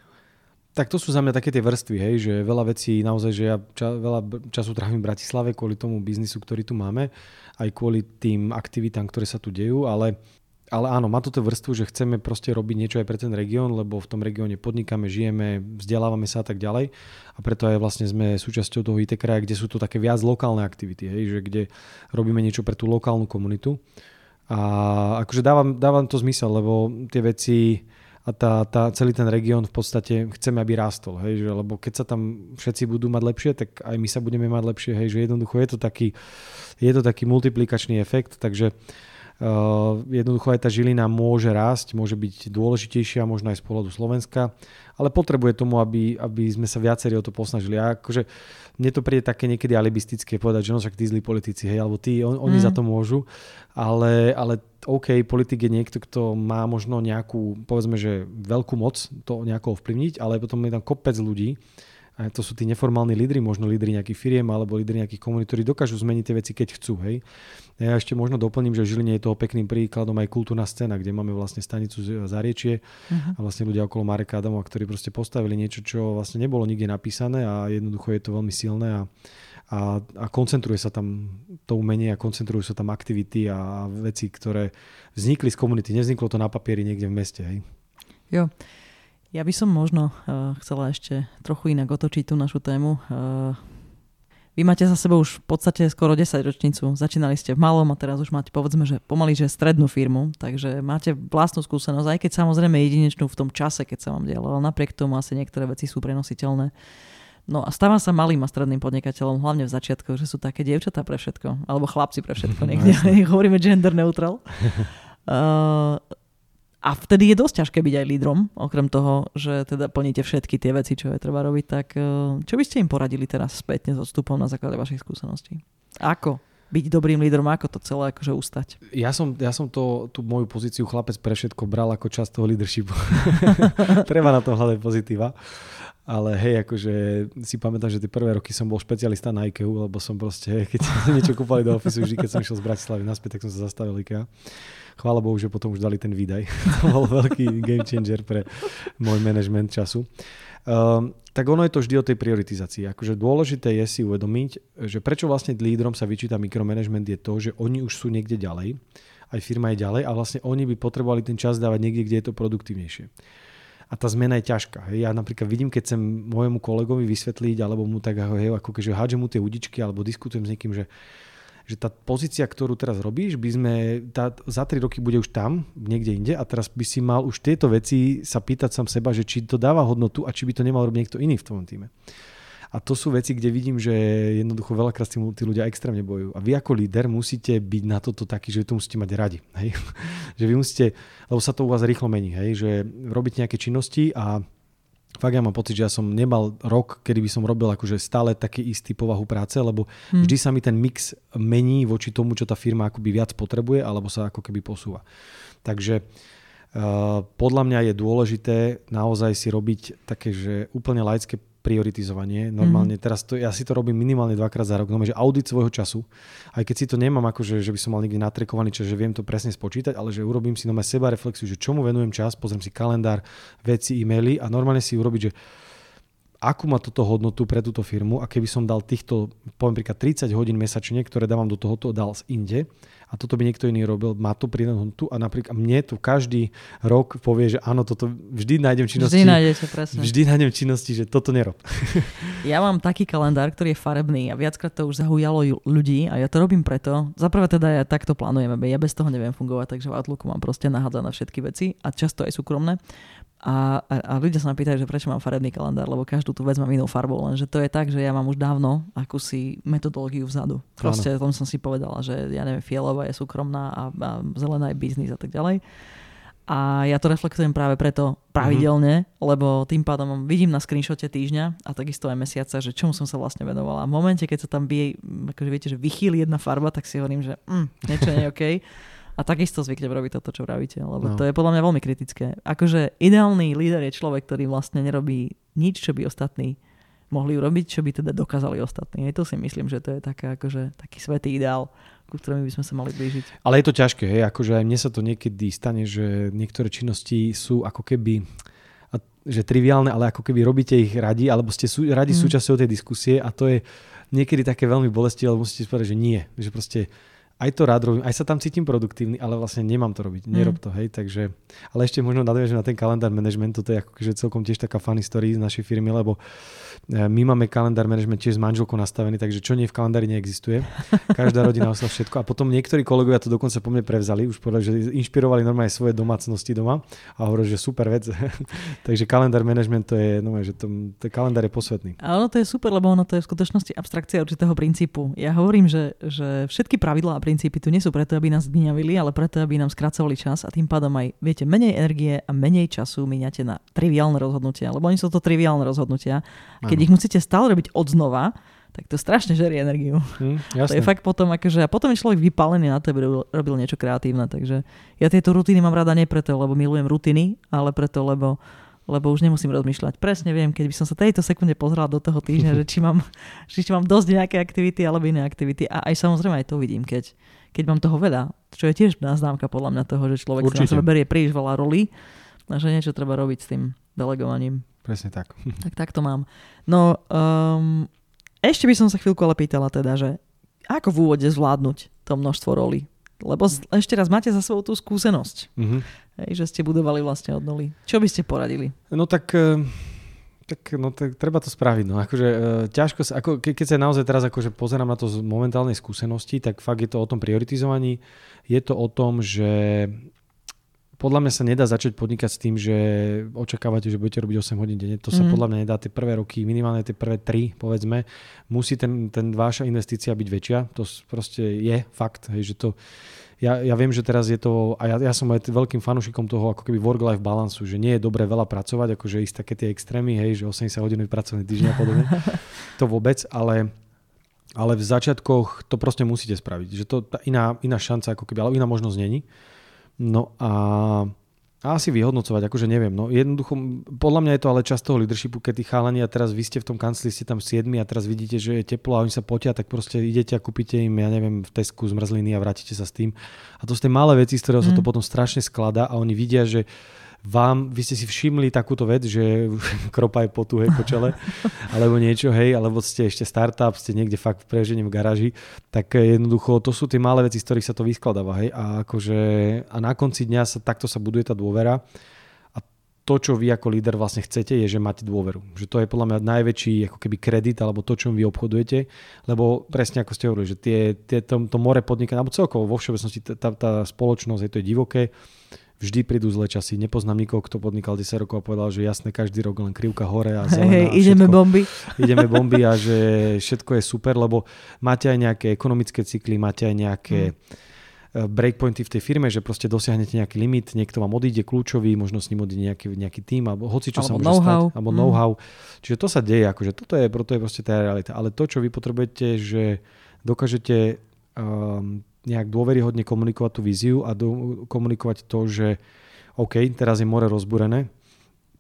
Tak to sú za mňa také tie vrstvy, hej, že veľa vecí naozaj, že ja ča, veľa času trávim v Bratislave kvôli tomu biznisu, ktorý tu máme, aj kvôli tým aktivitám, ktoré sa tu dejú, ale ale áno, má to tú vrstvu, že chceme proste robiť niečo aj pre ten región, lebo v tom regióne podnikáme, žijeme, vzdelávame sa a tak ďalej. A preto aj vlastne sme súčasťou toho IT kraja, kde sú to také viac lokálne aktivity, hej, že kde robíme niečo pre tú lokálnu komunitu. A akože dávam, dávam to zmysel, lebo tie veci a tá, tá, celý ten región v podstate chceme, aby rástol, hej, že, lebo keď sa tam všetci budú mať lepšie, tak aj my sa budeme mať lepšie, hej, že jednoducho je to taký, je to taký multiplikačný efekt, takže uh, jednoducho aj tá žilina môže rásť, môže byť dôležitejšia možno aj z pohľadu Slovenska, ale potrebuje tomu, aby, aby sme sa viacerí o to posnažili. A akože mne to príde také niekedy alibistické povedať, že no však tí zlí politici, hej, alebo tí, on, oni mm. za to môžu, ale, ale OK, politik je niekto, kto má možno nejakú, povedzme, že veľkú moc to nejako ovplyvniť, ale potom je tam kopec ľudí, a to sú tí neformálni lídry, možno lídry nejakých firiem alebo lídry nejakých komunít, ktorí dokážu zmeniť tie veci, keď chcú. Hej. Ja ešte možno doplním, že v Žiline je toho pekným príkladom aj kultúrna scéna, kde máme vlastne stanicu Zariečie uh-huh. a vlastne ľudia okolo Mareka Adamova, ktorí proste postavili niečo, čo vlastne nebolo nikde napísané a jednoducho je to veľmi silné a, a, a koncentruje sa tam to umenie a koncentrujú sa tam aktivity a veci, ktoré vznikli z komunity. Nevzniklo to na papieri niekde v meste. Hej. Jo. Ja by som možno uh, chcela ešte trochu inak otočiť tú našu tému. Uh, vy máte za sebou už v podstate skoro 10 ročnicu. Začínali ste v malom a teraz už máte povedzme, že pomaly, že strednú firmu, takže máte vlastnú skúsenosť, aj keď samozrejme jedinečnú v tom čase, keď sa vám dialo, ale napriek tomu asi niektoré veci sú prenositeľné. No a stávam sa malým a stredným podnikateľom, hlavne v začiatku, že sú také dievčatá pre všetko, alebo chlapci pre všetko, niekde hovoríme gender neutral. Uh, A vtedy je dosť ťažké byť aj lídrom, okrem toho, že teda plníte všetky tie veci, čo je treba robiť. Tak eh, čo by ste im poradili teraz spätne s odstupom na základe vašich skúseností? Ako byť dobrým lídrom, ako to celé akože ustať? Ja som, ja som to, tú moju pozíciu chlapec pre všetko bral ako časť toho leadershipu. treba na to hľadať pozitíva. Ale hej, akože si pamätám, že tie prvé roky som bol špecialista na IKEA, lebo som proste, keď niečo kúpali do ofisu, vždy keď som išiel z Bratislavy naspäť, tak som sa zastavil IKEA. Chvála Bohu, že potom už dali ten výdaj. to bol veľký game changer pre môj management času. Um, tak ono je to vždy o tej prioritizácii. Akože dôležité je si uvedomiť, že prečo vlastne lídrom sa vyčíta mikromanagement je to, že oni už sú niekde ďalej, aj firma je ďalej a vlastne oni by potrebovali ten čas dávať niekde, kde je to produktívnejšie. A tá zmena je ťažká. Hej. Ja napríklad vidím, keď chcem môjmu kolegovi vysvetliť, alebo mu tak hej, ako keďže hádžem mu tie udičky, alebo diskutujem s niekým, že že tá pozícia, ktorú teraz robíš, by sme, tá, za 3 roky bude už tam, niekde inde a teraz by si mal už tieto veci sa pýtať sám seba, že či to dáva hodnotu a či by to nemal robiť niekto iný v tvojom týme. A to sú veci, kde vidím, že jednoducho veľakrát tí, tí ľudia extrémne bojujú. A vy ako líder musíte byť na toto taký, že to musíte mať radi. Hej? že vy musíte, lebo sa to u vás rýchlo mení, hej? že robíte nejaké činnosti a fakt ja mám pocit, že ja som nemal rok, kedy by som robil akože stále taký istý povahu práce, lebo hmm. vždy sa mi ten mix mení voči tomu, čo tá firma akoby viac potrebuje, alebo sa ako keby posúva. Takže uh, podľa mňa je dôležité naozaj si robiť také, že úplne laické prioritizovanie. Normálne mm. teraz to, ja si to robím minimálne dvakrát za rok, no, že audit svojho času. Aj keď si to nemám akože, že by som mal niekde natrekovaný, čiže viem to presne spočítať, ale že urobím si nové seba reflexiu, že čomu venujem čas, pozriem si kalendár, veci, e-maily a normálne si urobiť, že akú má toto hodnotu pre túto firmu a keby som dal týchto, poviem príklad 30 hodín mesačne, ktoré dávam do tohoto, dal z inde a toto by niekto iný robil, má to pridanú hodnotu a napríklad mne tu každý rok povie, že áno, toto vždy nájdem činnosti. Vždy nájdete, presne. Vždy nájdem činnosti, že toto nerob. Ja mám taký kalendár, ktorý je farebný a viackrát to už zaujalo ľudí a ja to robím preto. Zaprvé teda ja takto plánujem, ja bez toho neviem fungovať, takže v Outlooku mám proste nahádzané všetky veci a často aj súkromné. A, a, a ľudia sa ma pýtajú, že prečo mám farebný kalendár, lebo každú tú vec mám inou farbou, lenže to je tak, že ja mám už dávno akúsi metodológiu vzadu. Proste tom som si povedala, že ja neviem, fialová je súkromná a, a zelená je biznis a tak ďalej. A ja to reflektujem práve preto pravidelne, mm-hmm. lebo tým pádom vidím na screenshote týždňa a takisto aj mesiaca, že čomu som sa vlastne venovala. A v momente, keď sa tam vie, akože viete, že vychýli jedna farba, tak si hovorím, že mm, niečo nie je OK. A takisto zvyknem robiť toto, čo vravíte, lebo no. to je podľa mňa veľmi kritické. Akože ideálny líder je človek, ktorý vlastne nerobí nič, čo by ostatní mohli urobiť, čo by teda dokázali ostatní. Aj to si myslím, že to je taká, akože, taký svetý ideál, ku ktorému by sme sa mali blížiť. Ale je to ťažké, hej? akože aj mne sa to niekedy stane, že niektoré činnosti sú ako keby že triviálne, ale ako keby robíte ich radi, alebo ste sú, radi mm. súčasťou tej diskusie a to je niekedy také veľmi bolestivé, ale musíte povedať, že nie. Že proste aj to rád robím, aj sa tam cítim produktívny, ale vlastne nemám to robiť, nerob mm. to, hej, takže, ale ešte možno nadviežem na ten kalendár managementu, to je akože celkom tiež taká funny story z našej firmy, lebo my máme kalendár management tiež s manželkou nastavený, takže čo nie v kalendári neexistuje. Každá rodina osla všetko. A potom niektorí kolegovia to dokonca po mne prevzali, už povedali, že inšpirovali normálne svoje domácnosti doma a hovorili, že super vec. takže kalendár management to je, no, že to, to kalendár je posvetný. A ono to je super, lebo ono to je v skutočnosti abstrakcia určitého princípu. Ja hovorím, že, že všetky pravidlá princípy tu nie sú preto, aby nás dňavili, ale preto, aby nám skracovali čas a tým pádom aj, viete, menej energie a menej času míňate na triviálne rozhodnutia, lebo oni sú to triviálne rozhodnutia. A keď ich musíte stále robiť od znova, tak to strašne žerie energiu. Mm, to je fakt potom, akože, a potom je človek vypálený na to, aby robil, niečo kreatívne. Takže ja tieto rutiny mám rada nie preto, lebo milujem rutiny, ale preto, lebo lebo už nemusím rozmýšľať. Presne viem, keď by som sa tejto sekunde pozrela do toho týždňa, že či mám, či mám dosť nejaké aktivity alebo iné aktivity. A aj samozrejme aj to vidím, keď, keď mám toho veľa, čo je tiež známka podľa mňa toho, že človek Určite. si na sebe berie príliš veľa rolí a že niečo treba robiť s tým delegovaním. Presne tak. Tak tak to mám. No, um, ešte by som sa chvíľku ale pýtala teda, že ako v úvode zvládnuť to množstvo rolí? Lebo ešte raz máte za sebou tú skúsenosť. Mm-hmm. Hej, že ste budovali vlastne od nuly. Čo by ste poradili? No tak... Uh... Tak, no, tak treba to spraviť. No. Akože, e, ťažko sa, ako, ke, keď sa naozaj teraz akože pozerám na to z momentálnej skúsenosti, tak fakt je to o tom prioritizovaní. Je to o tom, že podľa mňa sa nedá začať podnikať s tým, že očakávate, že budete robiť 8 hodín denne. To sa mm. podľa mňa nedá. Tie prvé roky, minimálne tie prvé 3, povedzme, musí ten, ten váša investícia byť väčšia. To proste je fakt, hej, že to ja, ja viem, že teraz je to, a ja, ja som aj veľkým fanúšikom toho ako keby work-life balansu, že nie je dobré veľa pracovať, akože ísť také tie extrémy, hej, že 80 hodinový pracovný týždeň a podobne. to vôbec, ale ale v začiatkoch to proste musíte spraviť. Že to tá iná, iná šanca, ako keby, ale iná možnosť není. No a a asi vyhodnocovať, akože neviem. No jednoducho, podľa mňa je to ale čas toho leadershipu, keď tí chalani a teraz vy ste v tom kancli, ste tam 7 a teraz vidíte, že je teplo a oni sa potia, tak proste idete a kúpite im, ja neviem, v Tesku zmrzliny a vrátite sa s tým. A to sú tie malé veci, z ktorého mm. sa to mhm. potom strašne skladá a oni vidia, že vám, vy ste si všimli takúto vec, že kropa je potu, hej, po čele, alebo niečo, hej, alebo ste ešte startup, ste niekde fakt prežením v garáži, tak jednoducho to sú tie malé veci, z ktorých sa to vyskladáva, hej, a akože a na konci dňa sa takto sa buduje tá dôvera a to, čo vy ako líder vlastne chcete, je, že máte dôveru. Že to je podľa mňa najväčší ako keby kredit alebo to, čom vy obchodujete, lebo presne ako ste hovorili, že tie, tie, to, to more podnikania, alebo celkovo vo všeobecnosti tá, tá spoločnosť, je to je divoké, vždy prídu zlé časy. Nepoznám nikoho, kto podnikal 10 rokov a povedal, že jasne, každý rok len krivka hore a zelená. Hey, ideme bomby. Ideme bomby a že všetko je super, lebo máte aj nejaké ekonomické cykly, máte aj nejaké hmm. breakpointy v tej firme, že proste dosiahnete nejaký limit, niekto vám odíde kľúčový, možno s ním odíde nejaký, nejaký tým, alebo hoci čo alebo sa môže know-how. stať, alebo mm. know-how. Čiže to sa deje, akože toto je, proto je proste tá realita. Ale to, čo vy potrebujete, že dokážete um, nejak dôveryhodne komunikovať tú víziu a do, komunikovať to, že OK, teraz je more rozbúrené,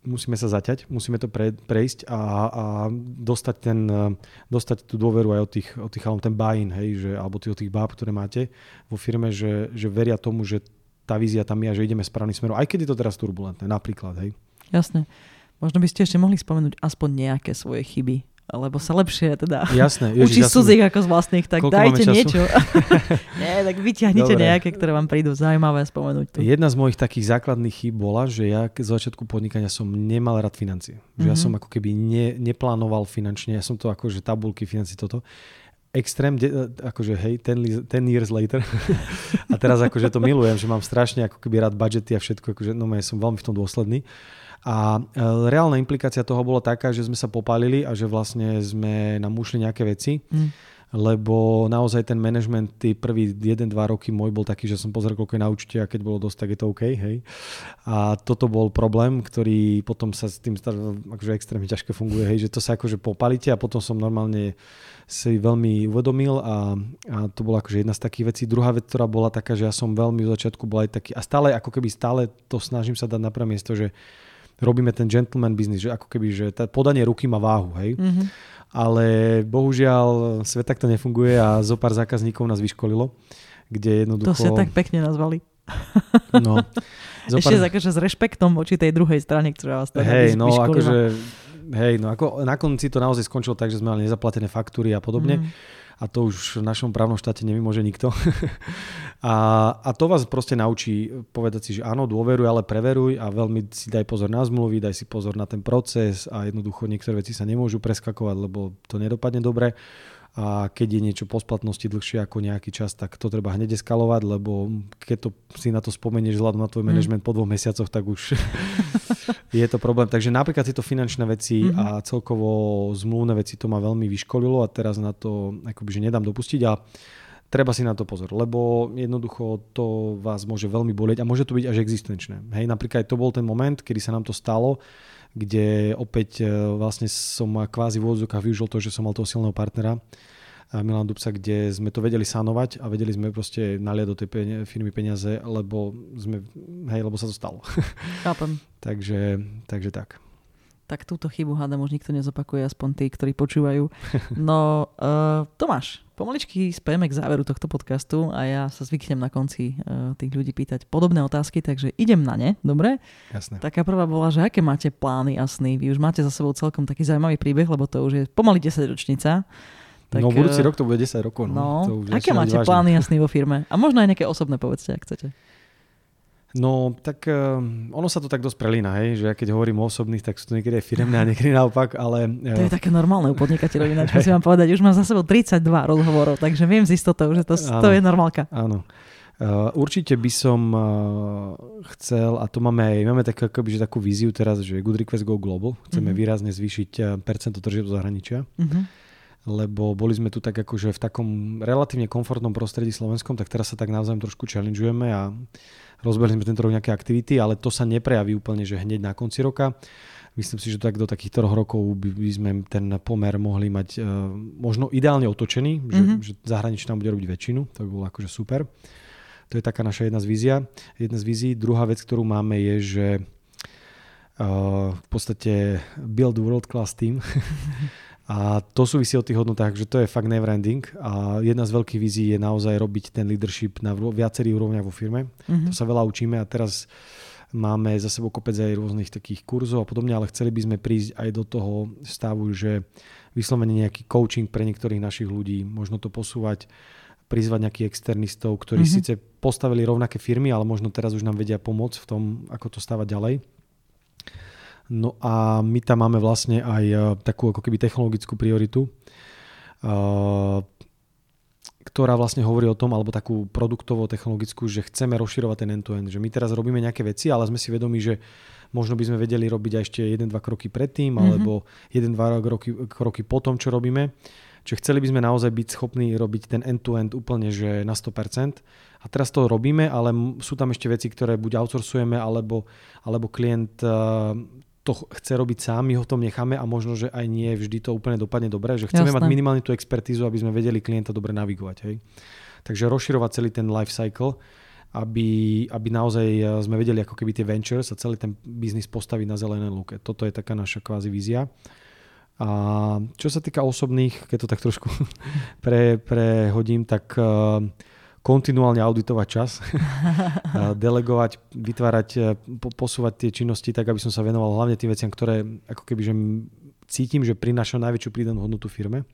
musíme sa zaťať, musíme to pre, prejsť a, a dostať, ten, dostať tú dôveru aj od tých, od tých ten buy-in, hej, že, alebo tých, od tých báb, ktoré máte vo firme, že, že veria tomu, že tá vízia tam je a že ideme správnym smerom, aj keď je to teraz turbulentné, napríklad. Hej. Jasne. Možno by ste ešte mohli spomenúť aspoň nejaké svoje chyby lebo sa lepšie teda Jasné, učí z cudzích ako z vlastných, tak dajte niečo. Nie, tak vyťahnite Dobre. nejaké, ktoré vám prídu zaujímavé spomenúť tu. Jedna z mojich takých základných chýb bola, že ja z začiatku podnikania som nemal rád financie. Že ja Mhm. som ako keby ne, neplánoval finančne, ja som to akože tabulky financí toto. Extrém, de, akože hej, ten, ten years later. a teraz akože to milujem, že mám strašne ako keby rád budžety a všetko, akože no ja som veľmi v tom dôsledný. A e, reálna implikácia toho bola taká, že sme sa popálili a že vlastne sme nám ušli nejaké veci Mm. lebo naozaj ten management, tí prvý 1-2 roky môj bol taký, že som pozrel, koľko je na účte a keď bolo dosť, tak je to OK, hej. A toto bol problém, ktorý potom sa s tým star- akože extrémne ťažko funguje, hej, že to sa akože popalíte a potom som normálne si veľmi uvedomil a, a to bola akože jedna z takých vecí. Druhá vec, ktorá bola taká, že ja som veľmi v začiatku bol aj taký, a stále ako keby stále to snažím sa dať na prvé miesto, že robíme ten gentleman business, že ako keby, že tá podanie ruky má váhu, hej Mhm. ale bohužiaľ svet takto nefunguje a zo pár zákazníkov nás vyškolilo, kde To jednoducho... ste tak pekne nazvali. No, zo Ešte akože s rešpektom voči tej druhej strane, ktorá vás teda Hej, no vyškolila. akože... Hej, no ako na konci to naozaj skončilo tak, že sme mali nezaplatené faktúry a podobne. Mhm. A to už v našom právnom štáte nevymôže nikto. a, a to vás proste naučí povedať si, že áno, dôveruj, ale preveruj a veľmi si daj pozor na zmluvy, daj si pozor na ten proces a jednoducho niektoré veci sa nemôžu preskakovať, lebo to nedopadne dobre. A keď je niečo po splatnosti dlhšie ako nejaký čas, tak to treba hneď eskalovať, lebo keď to si na to spomenieš vzhľadom na tvoj Mm. management po dvoch mesiacoch, tak už je to problém. Takže napríklad tieto finančné veci Mhm. a celkovo zmluvné veci to ma veľmi vyškolilo a teraz na to akoby, že nedám dopustiť a treba si na to pozor, lebo jednoducho to vás môže veľmi bolieť a môže to byť až existenčné. Hej, napríklad to bol ten moment, kedy sa nám to stalo, kde opäť e, vlastne som kvázi v úvodzovkách využil to, že som mal toho silného partnera, a Milan Dubsa, kde sme to vedeli sanovať a vedeli sme proste naliať do tej firmy peniaze, lebo sme, hej, lebo sa to stalo. Chápem. takže, takže tak. Tak túto chybu hádam už nikto nezopakuje, aspoň tí, ktorí počúvajú. No, uh, Tomáš, pomaličky spejeme k záveru tohto podcastu a ja sa zvyknem na konci uh, tých ľudí pýtať podobné otázky, takže idem na ne, dobre? Jasné. Taká prvá bola, že aké máte plány a sny? Vy už máte za sebou celkom taký zaujímavý príbeh, lebo to už je pomaly 10 ročnica. Tak, no budúci eh, rok to bude 10 rokov. No, No, to už aké máte vážne. plány a sny vo firme? A možno aj nejaké osobné, povedzte, ak chcete. No, tak uh, ono sa to tak dosť prelína, hej, že ja keď hovorím o osobných, tak sú to niekedy aj firemné a niekedy naopak, ale... To je také normálne u podnikateľov, ináč musím vám povedať, už mám za sebou 32 rozhovorov, takže viem z istotou, že to, to Áno. je normálka. Áno. Uh, určite by som chcel, a to máme aj, máme tak, akoby, že takú víziu teraz, že Good Request Go Global. Chceme Mhm. výrazne zvýšiť percento tržieb do zahraničia, Mhm. lebo boli sme tu tak akože v takom relatívne komfortnom prostredí slovenskom, tak teraz sa tak navzájom trošku challengeujeme a rozbehli sme tento rok nejaké aktivity, ale to sa neprejaví úplne, že hneď na konci roka. Myslím si, že tak do takých troch rokov by, by sme ten pomer mohli mať uh, možno ideálne otočený, že, Mhm. že zahraničí nám bude robiť väčšinu, to by bolo akože super. To je taká naša jedna z vízia. Jedna z vízií. Druhá vec, ktorú máme je, že uh, v podstate build world class team. A to súvisí o tých hodnotách, že to je fakt never ending. A jedna z veľkých vízií je naozaj robiť ten leadership na viacerých úrovniach vo firme. Mhm. To sa veľa učíme a teraz máme za sebou kopec aj rôznych takých kurzov a podobne, ale chceli by sme prísť aj do toho stavu, že vyslovene nejaký coaching pre niektorých našich ľudí, možno to posúvať, prizvať nejakých externistov, ktorí Mhm. mm-hmm. síce postavili rovnaké firmy, ale možno teraz už nám vedia pomôcť v tom, ako to stávať ďalej. No a my tam máme vlastne aj eh, takú ako keby technologickú prioritu, eh, ktorá vlastne hovorí o tom, alebo takú produktovo technologickú, že chceme rozširovať ten end-to-end. Že my teraz robíme nejaké veci, ale sme si vedomi, že možno by sme vedeli robiť aj ešte 1-2 kroky predtým, Mhm. alebo 1-2 kroky, kroky po tom, čo robíme. Čiže chceli by sme naozaj byť schopní robiť ten end-to-end úplne že na 100%. A teraz to robíme, ale sú tam ešte veci, ktoré buď outsourcujeme, alebo, alebo klient eh, to ch- chce robiť sám, my ho tom necháme a možno, že aj nie vždy to úplne dopadne dobre, že chceme Jasné. mať minimálne tú expertízu, aby sme vedeli klienta dobre navigovať. Hej. Takže rozširovať celý ten life cycle, aby, aby naozaj eh, sme vedeli ako keby tie ventures a celý ten biznis postaviť na zelené lúke. Toto je taká naša kvázi vízia. A čo sa týka osobných, keď to tak trošku pre, prehodím, tak eh, kontinuálne auditovať čas, delegovať, vytvárať, po- posúvať tie činnosti tak, aby som sa venoval hlavne tým veciam, ktoré ako keby, že cítim, že prináša najväčšiu prídanú hodnotu firme.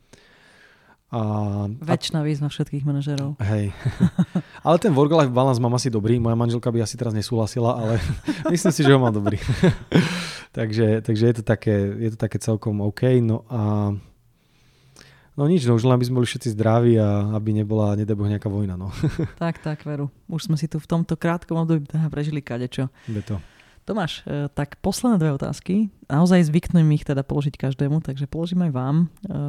A, Väčšina výzva všetkých manažerov. Hej. ale ten work-life balance mám asi dobrý. Moja manželka by asi teraz nesúhlasila, ale myslím si, že ho mám dobrý. takže, takže je, to také, je to také celkom OK. No a No nič, no už len aby sme boli všetci zdraví a aby nebola, nedeboh, nejaká vojna. No. tak, tak, veru. Už sme si tu v tomto krátkom období prežili kadečo. Je to. Tomáš, e, tak posledné dve otázky. Naozaj zvyknem ich teda položiť každému, takže položím aj vám. E,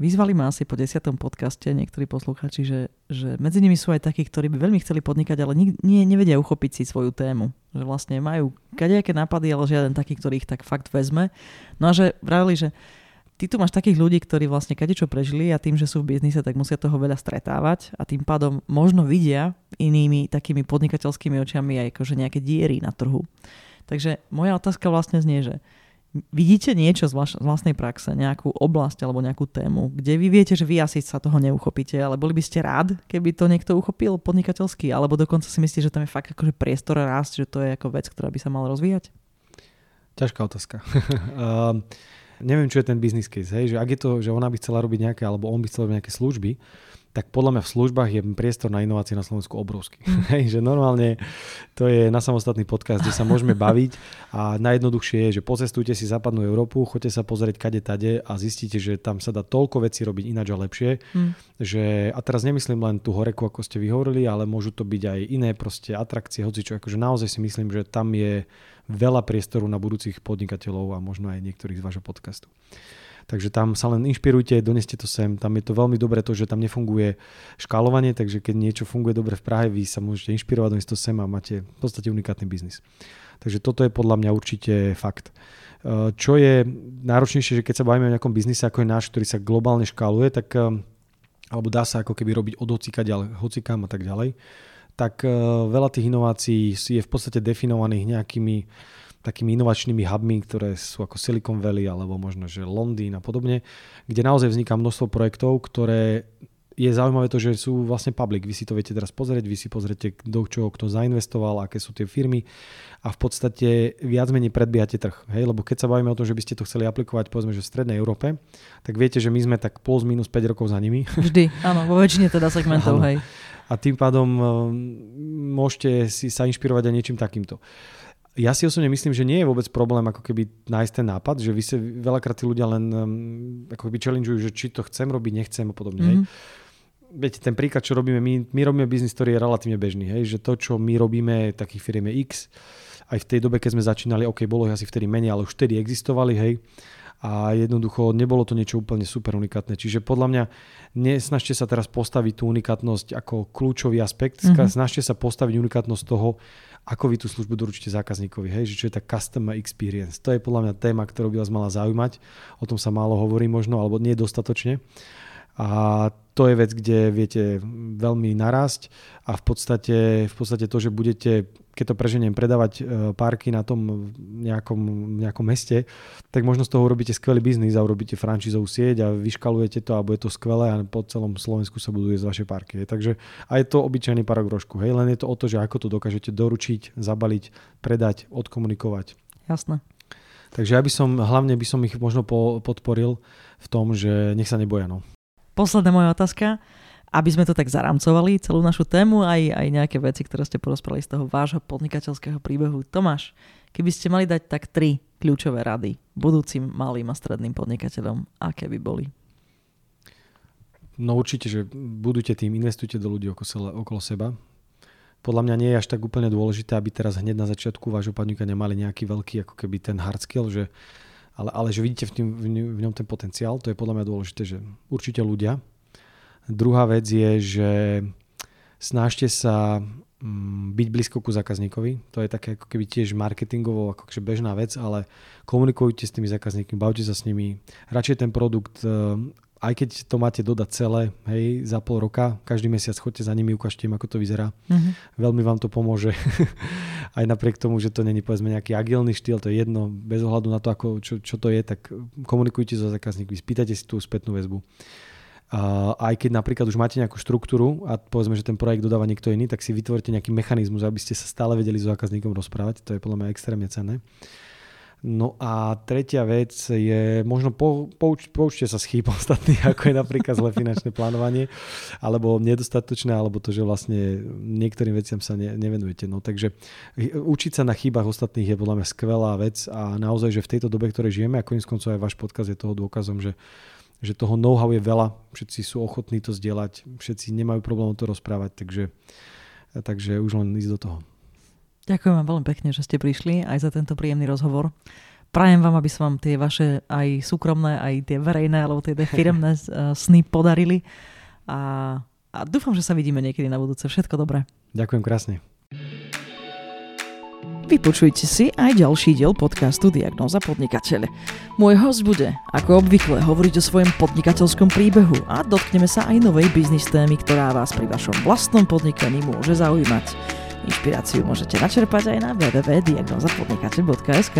vyzvali ma asi po desiatom podcaste niektorí posluchači, že, že medzi nimi sú aj takí, ktorí by veľmi chceli podnikať, ale nie, nie, nevedia uchopiť si svoju tému. Že vlastne majú kadejaké nápady, ale žiaden taký, ktorý ich tak fakt vezme. No a že vravili, že ty tu máš takých ľudí, ktorí vlastne kadečo prežili a tým, že sú v biznise, tak musia toho veľa stretávať a tým pádom možno vidia inými takými podnikateľskými očami aj akože nejaké diery na trhu. Takže moja otázka vlastne znie, že vidíte niečo z, vaš- z vlastnej praxe, nejakú oblasť alebo nejakú tému, kde vy viete, že vy asi sa toho neuchopíte, ale boli by ste rád, keby to niekto uchopil podnikateľsky, alebo dokonca si myslíte, že tam je fakt akože priestor rásť, že to je ako vec, ktorá by sa mala rozvíjať? Ťažká otázka. neviem, čo je ten business case, hej, že ak je to, že ona by chcela robiť nejaké, alebo on by chcel robiť nejaké služby, tak podľa mňa v službách je priestor na inovácie na Slovensku obrovský. Mm. Hej, že normálne to je na samostatný podcast, kde sa môžeme baviť a najjednoduchšie je, že pocestujte si západnú Európu, choďte sa pozrieť kade tade a zistíte, že tam sa dá toľko vecí robiť ináč a lepšie, mm. že a teraz nemyslím len tú horeku, ako ste vyhovorili, ale môžu to byť aj iné proste atrakcie, hoci čo, akože naozaj si myslím, že tam je veľa priestoru na budúcich podnikateľov a možno aj niektorých z vášho podcastu. Takže tam sa len inšpirujte, doneste to sem. Tam je to veľmi dobré to, že tam nefunguje škálovanie, takže keď niečo funguje dobre v Prahe, vy sa môžete inšpirovať, doneste to sem a máte v podstate unikátny biznis. Takže toto je podľa mňa určite fakt. E, čo je náročnejšie, že keď sa bavíme o nejakom biznise, ako je náš, ktorý sa globálne škáluje, tak e, alebo dá sa ako keby robiť od hocika ďalej, hocikám a tak ďalej, tak e, veľa tých inovácií je v podstate definovaných nejakými takými inovačnými hubmi, ktoré sú ako Silicon Valley alebo možno, že Londýn a podobne, kde naozaj vzniká množstvo projektov, ktoré je zaujímavé to, že sú vlastne public. Vy si to viete teraz pozrieť, vy si pozriete, do čoho kto zainvestoval, aké sú tie firmy a v podstate viac menej predbiehate trh. Hej? Lebo keď sa bavíme o tom, že by ste to chceli aplikovať povedzme, že v Strednej Európe, tak viete, že my sme tak plus minus 5 rokov za nimi. Vždy, áno, vo väčšine teda segmentov, hej a tým pádom um, môžete si sa inšpirovať aj niečím takýmto. Ja si osobne myslím, že nie je vôbec problém ako keby nájsť ten nápad, že vy sa veľakrát tí ľudia len um, ako keby challengeujú, že či to chcem robiť, nechcem a podobne. Mm-hmm. Viete, ten príklad, čo robíme, my, my robíme biznis, ktorý je relatívne bežný, hej, že to, čo my robíme, takých firiem je X, aj v tej dobe, keď sme začínali, OK, bolo ich asi vtedy menej, ale už vtedy existovali, hej, a jednoducho nebolo to niečo úplne super unikátne. Čiže podľa mňa nesnažte sa teraz postaviť tú unikátnosť ako kľúčový aspekt, mm-hmm. snažte sa postaviť unikátnosť toho, ako vy tú službu doručíte zákazníkovi, hej, že čo je tá customer experience. To je podľa mňa téma, ktorú by vás mala zaujímať. O tom sa málo hovorí možno, alebo nie dostatočne. A to je vec, kde viete veľmi narásť a v podstate, v podstate to, že budete, keď to preženiem, predávať e, parky na tom nejakom, nejakom meste, tak možno z toho urobíte skvelý biznis a urobíte francízovú sieť a vyškalujete to a bude to skvelé a po celom Slovensku sa budú jesť vaše parky. Takže a je to obyčajný parok rožku. Hej, len je to o to, že ako to dokážete doručiť, zabaliť, predať, odkomunikovať. Jasné. Takže ja by som, hlavne by som ich možno podporil v tom, že nech sa neboja. No posledná moja otázka, aby sme to tak zaramcovali, celú našu tému, aj, aj nejaké veci, ktoré ste porozprávali z toho vášho podnikateľského príbehu. Tomáš, keby ste mali dať tak tri kľúčové rady budúcim malým a stredným podnikateľom, aké by boli? No určite, že budujte tým, investujte do ľudí okolo, seba. Podľa mňa nie je až tak úplne dôležité, aby teraz hneď na začiatku vášho podnikania mali nejaký veľký ako keby ten hard skill, že ale, ale že vidíte v, tým, v ňom ten potenciál, to je podľa mňa dôležité, že určite ľudia. Druhá vec je, že snažte sa mm, byť blízko ku zákazníkovi. To je také ako keby tiež marketingovo ako bežná vec, ale komunikujte s tými zákazníkmi, bavte sa s nimi. Radšej ten produkt aj keď to máte dodať celé, hej, za pol roka, každý mesiac chodte za nimi, ukážte im, ako to vyzerá. Mm-hmm. Veľmi vám to pomôže. aj napriek tomu, že to není povedzme nejaký agilný štýl, to je jedno, bez ohľadu na to, ako, čo, čo to je, tak komunikujte so zákazníkmi, spýtajte si tú spätnú väzbu. A aj keď napríklad už máte nejakú štruktúru a povedzme, že ten projekt dodáva niekto iný, tak si vytvorte nejaký mechanizmus, aby ste sa stále vedeli so zákazníkom rozprávať. To je podľa mňa extrémne cenné. No a tretia vec je, možno pou, pouč, poučte sa z chýb ostatných, ako je napríklad zlé finančné plánovanie, alebo nedostatočné, alebo to, že vlastne niektorým veciam sa ne, nevenujete. No takže učiť sa na chýbach ostatných je podľa mňa skvelá vec a naozaj, že v tejto dobe, ktorej žijeme, a koniec koncov aj váš podkaz je toho dôkazom, že že toho know-how je veľa, všetci sú ochotní to zdieľať, všetci nemajú problém to rozprávať, takže, takže už len ísť do toho. Ďakujem vám veľmi pekne, že ste prišli aj za tento príjemný rozhovor. Prajem vám, aby sa vám tie vaše aj súkromné, aj tie verejné, alebo tie firmné eh, sny podarili. A, a dúfam, že sa vidíme niekedy na budúce. Všetko dobré. Ďakujem krásne. Vypočujte si aj ďalší diel podcastu Diagnóza podnikateľ. Môj host bude, ako obvykle, hovoriť o svojom podnikateľskom príbehu a dotkneme sa aj novej biznis témy, ktorá vás pri vašom vlastnom podnikaní môže zaujímať. Inšpiráciu môžete načerpať aj na www.diagnozapodnikateľ.sk.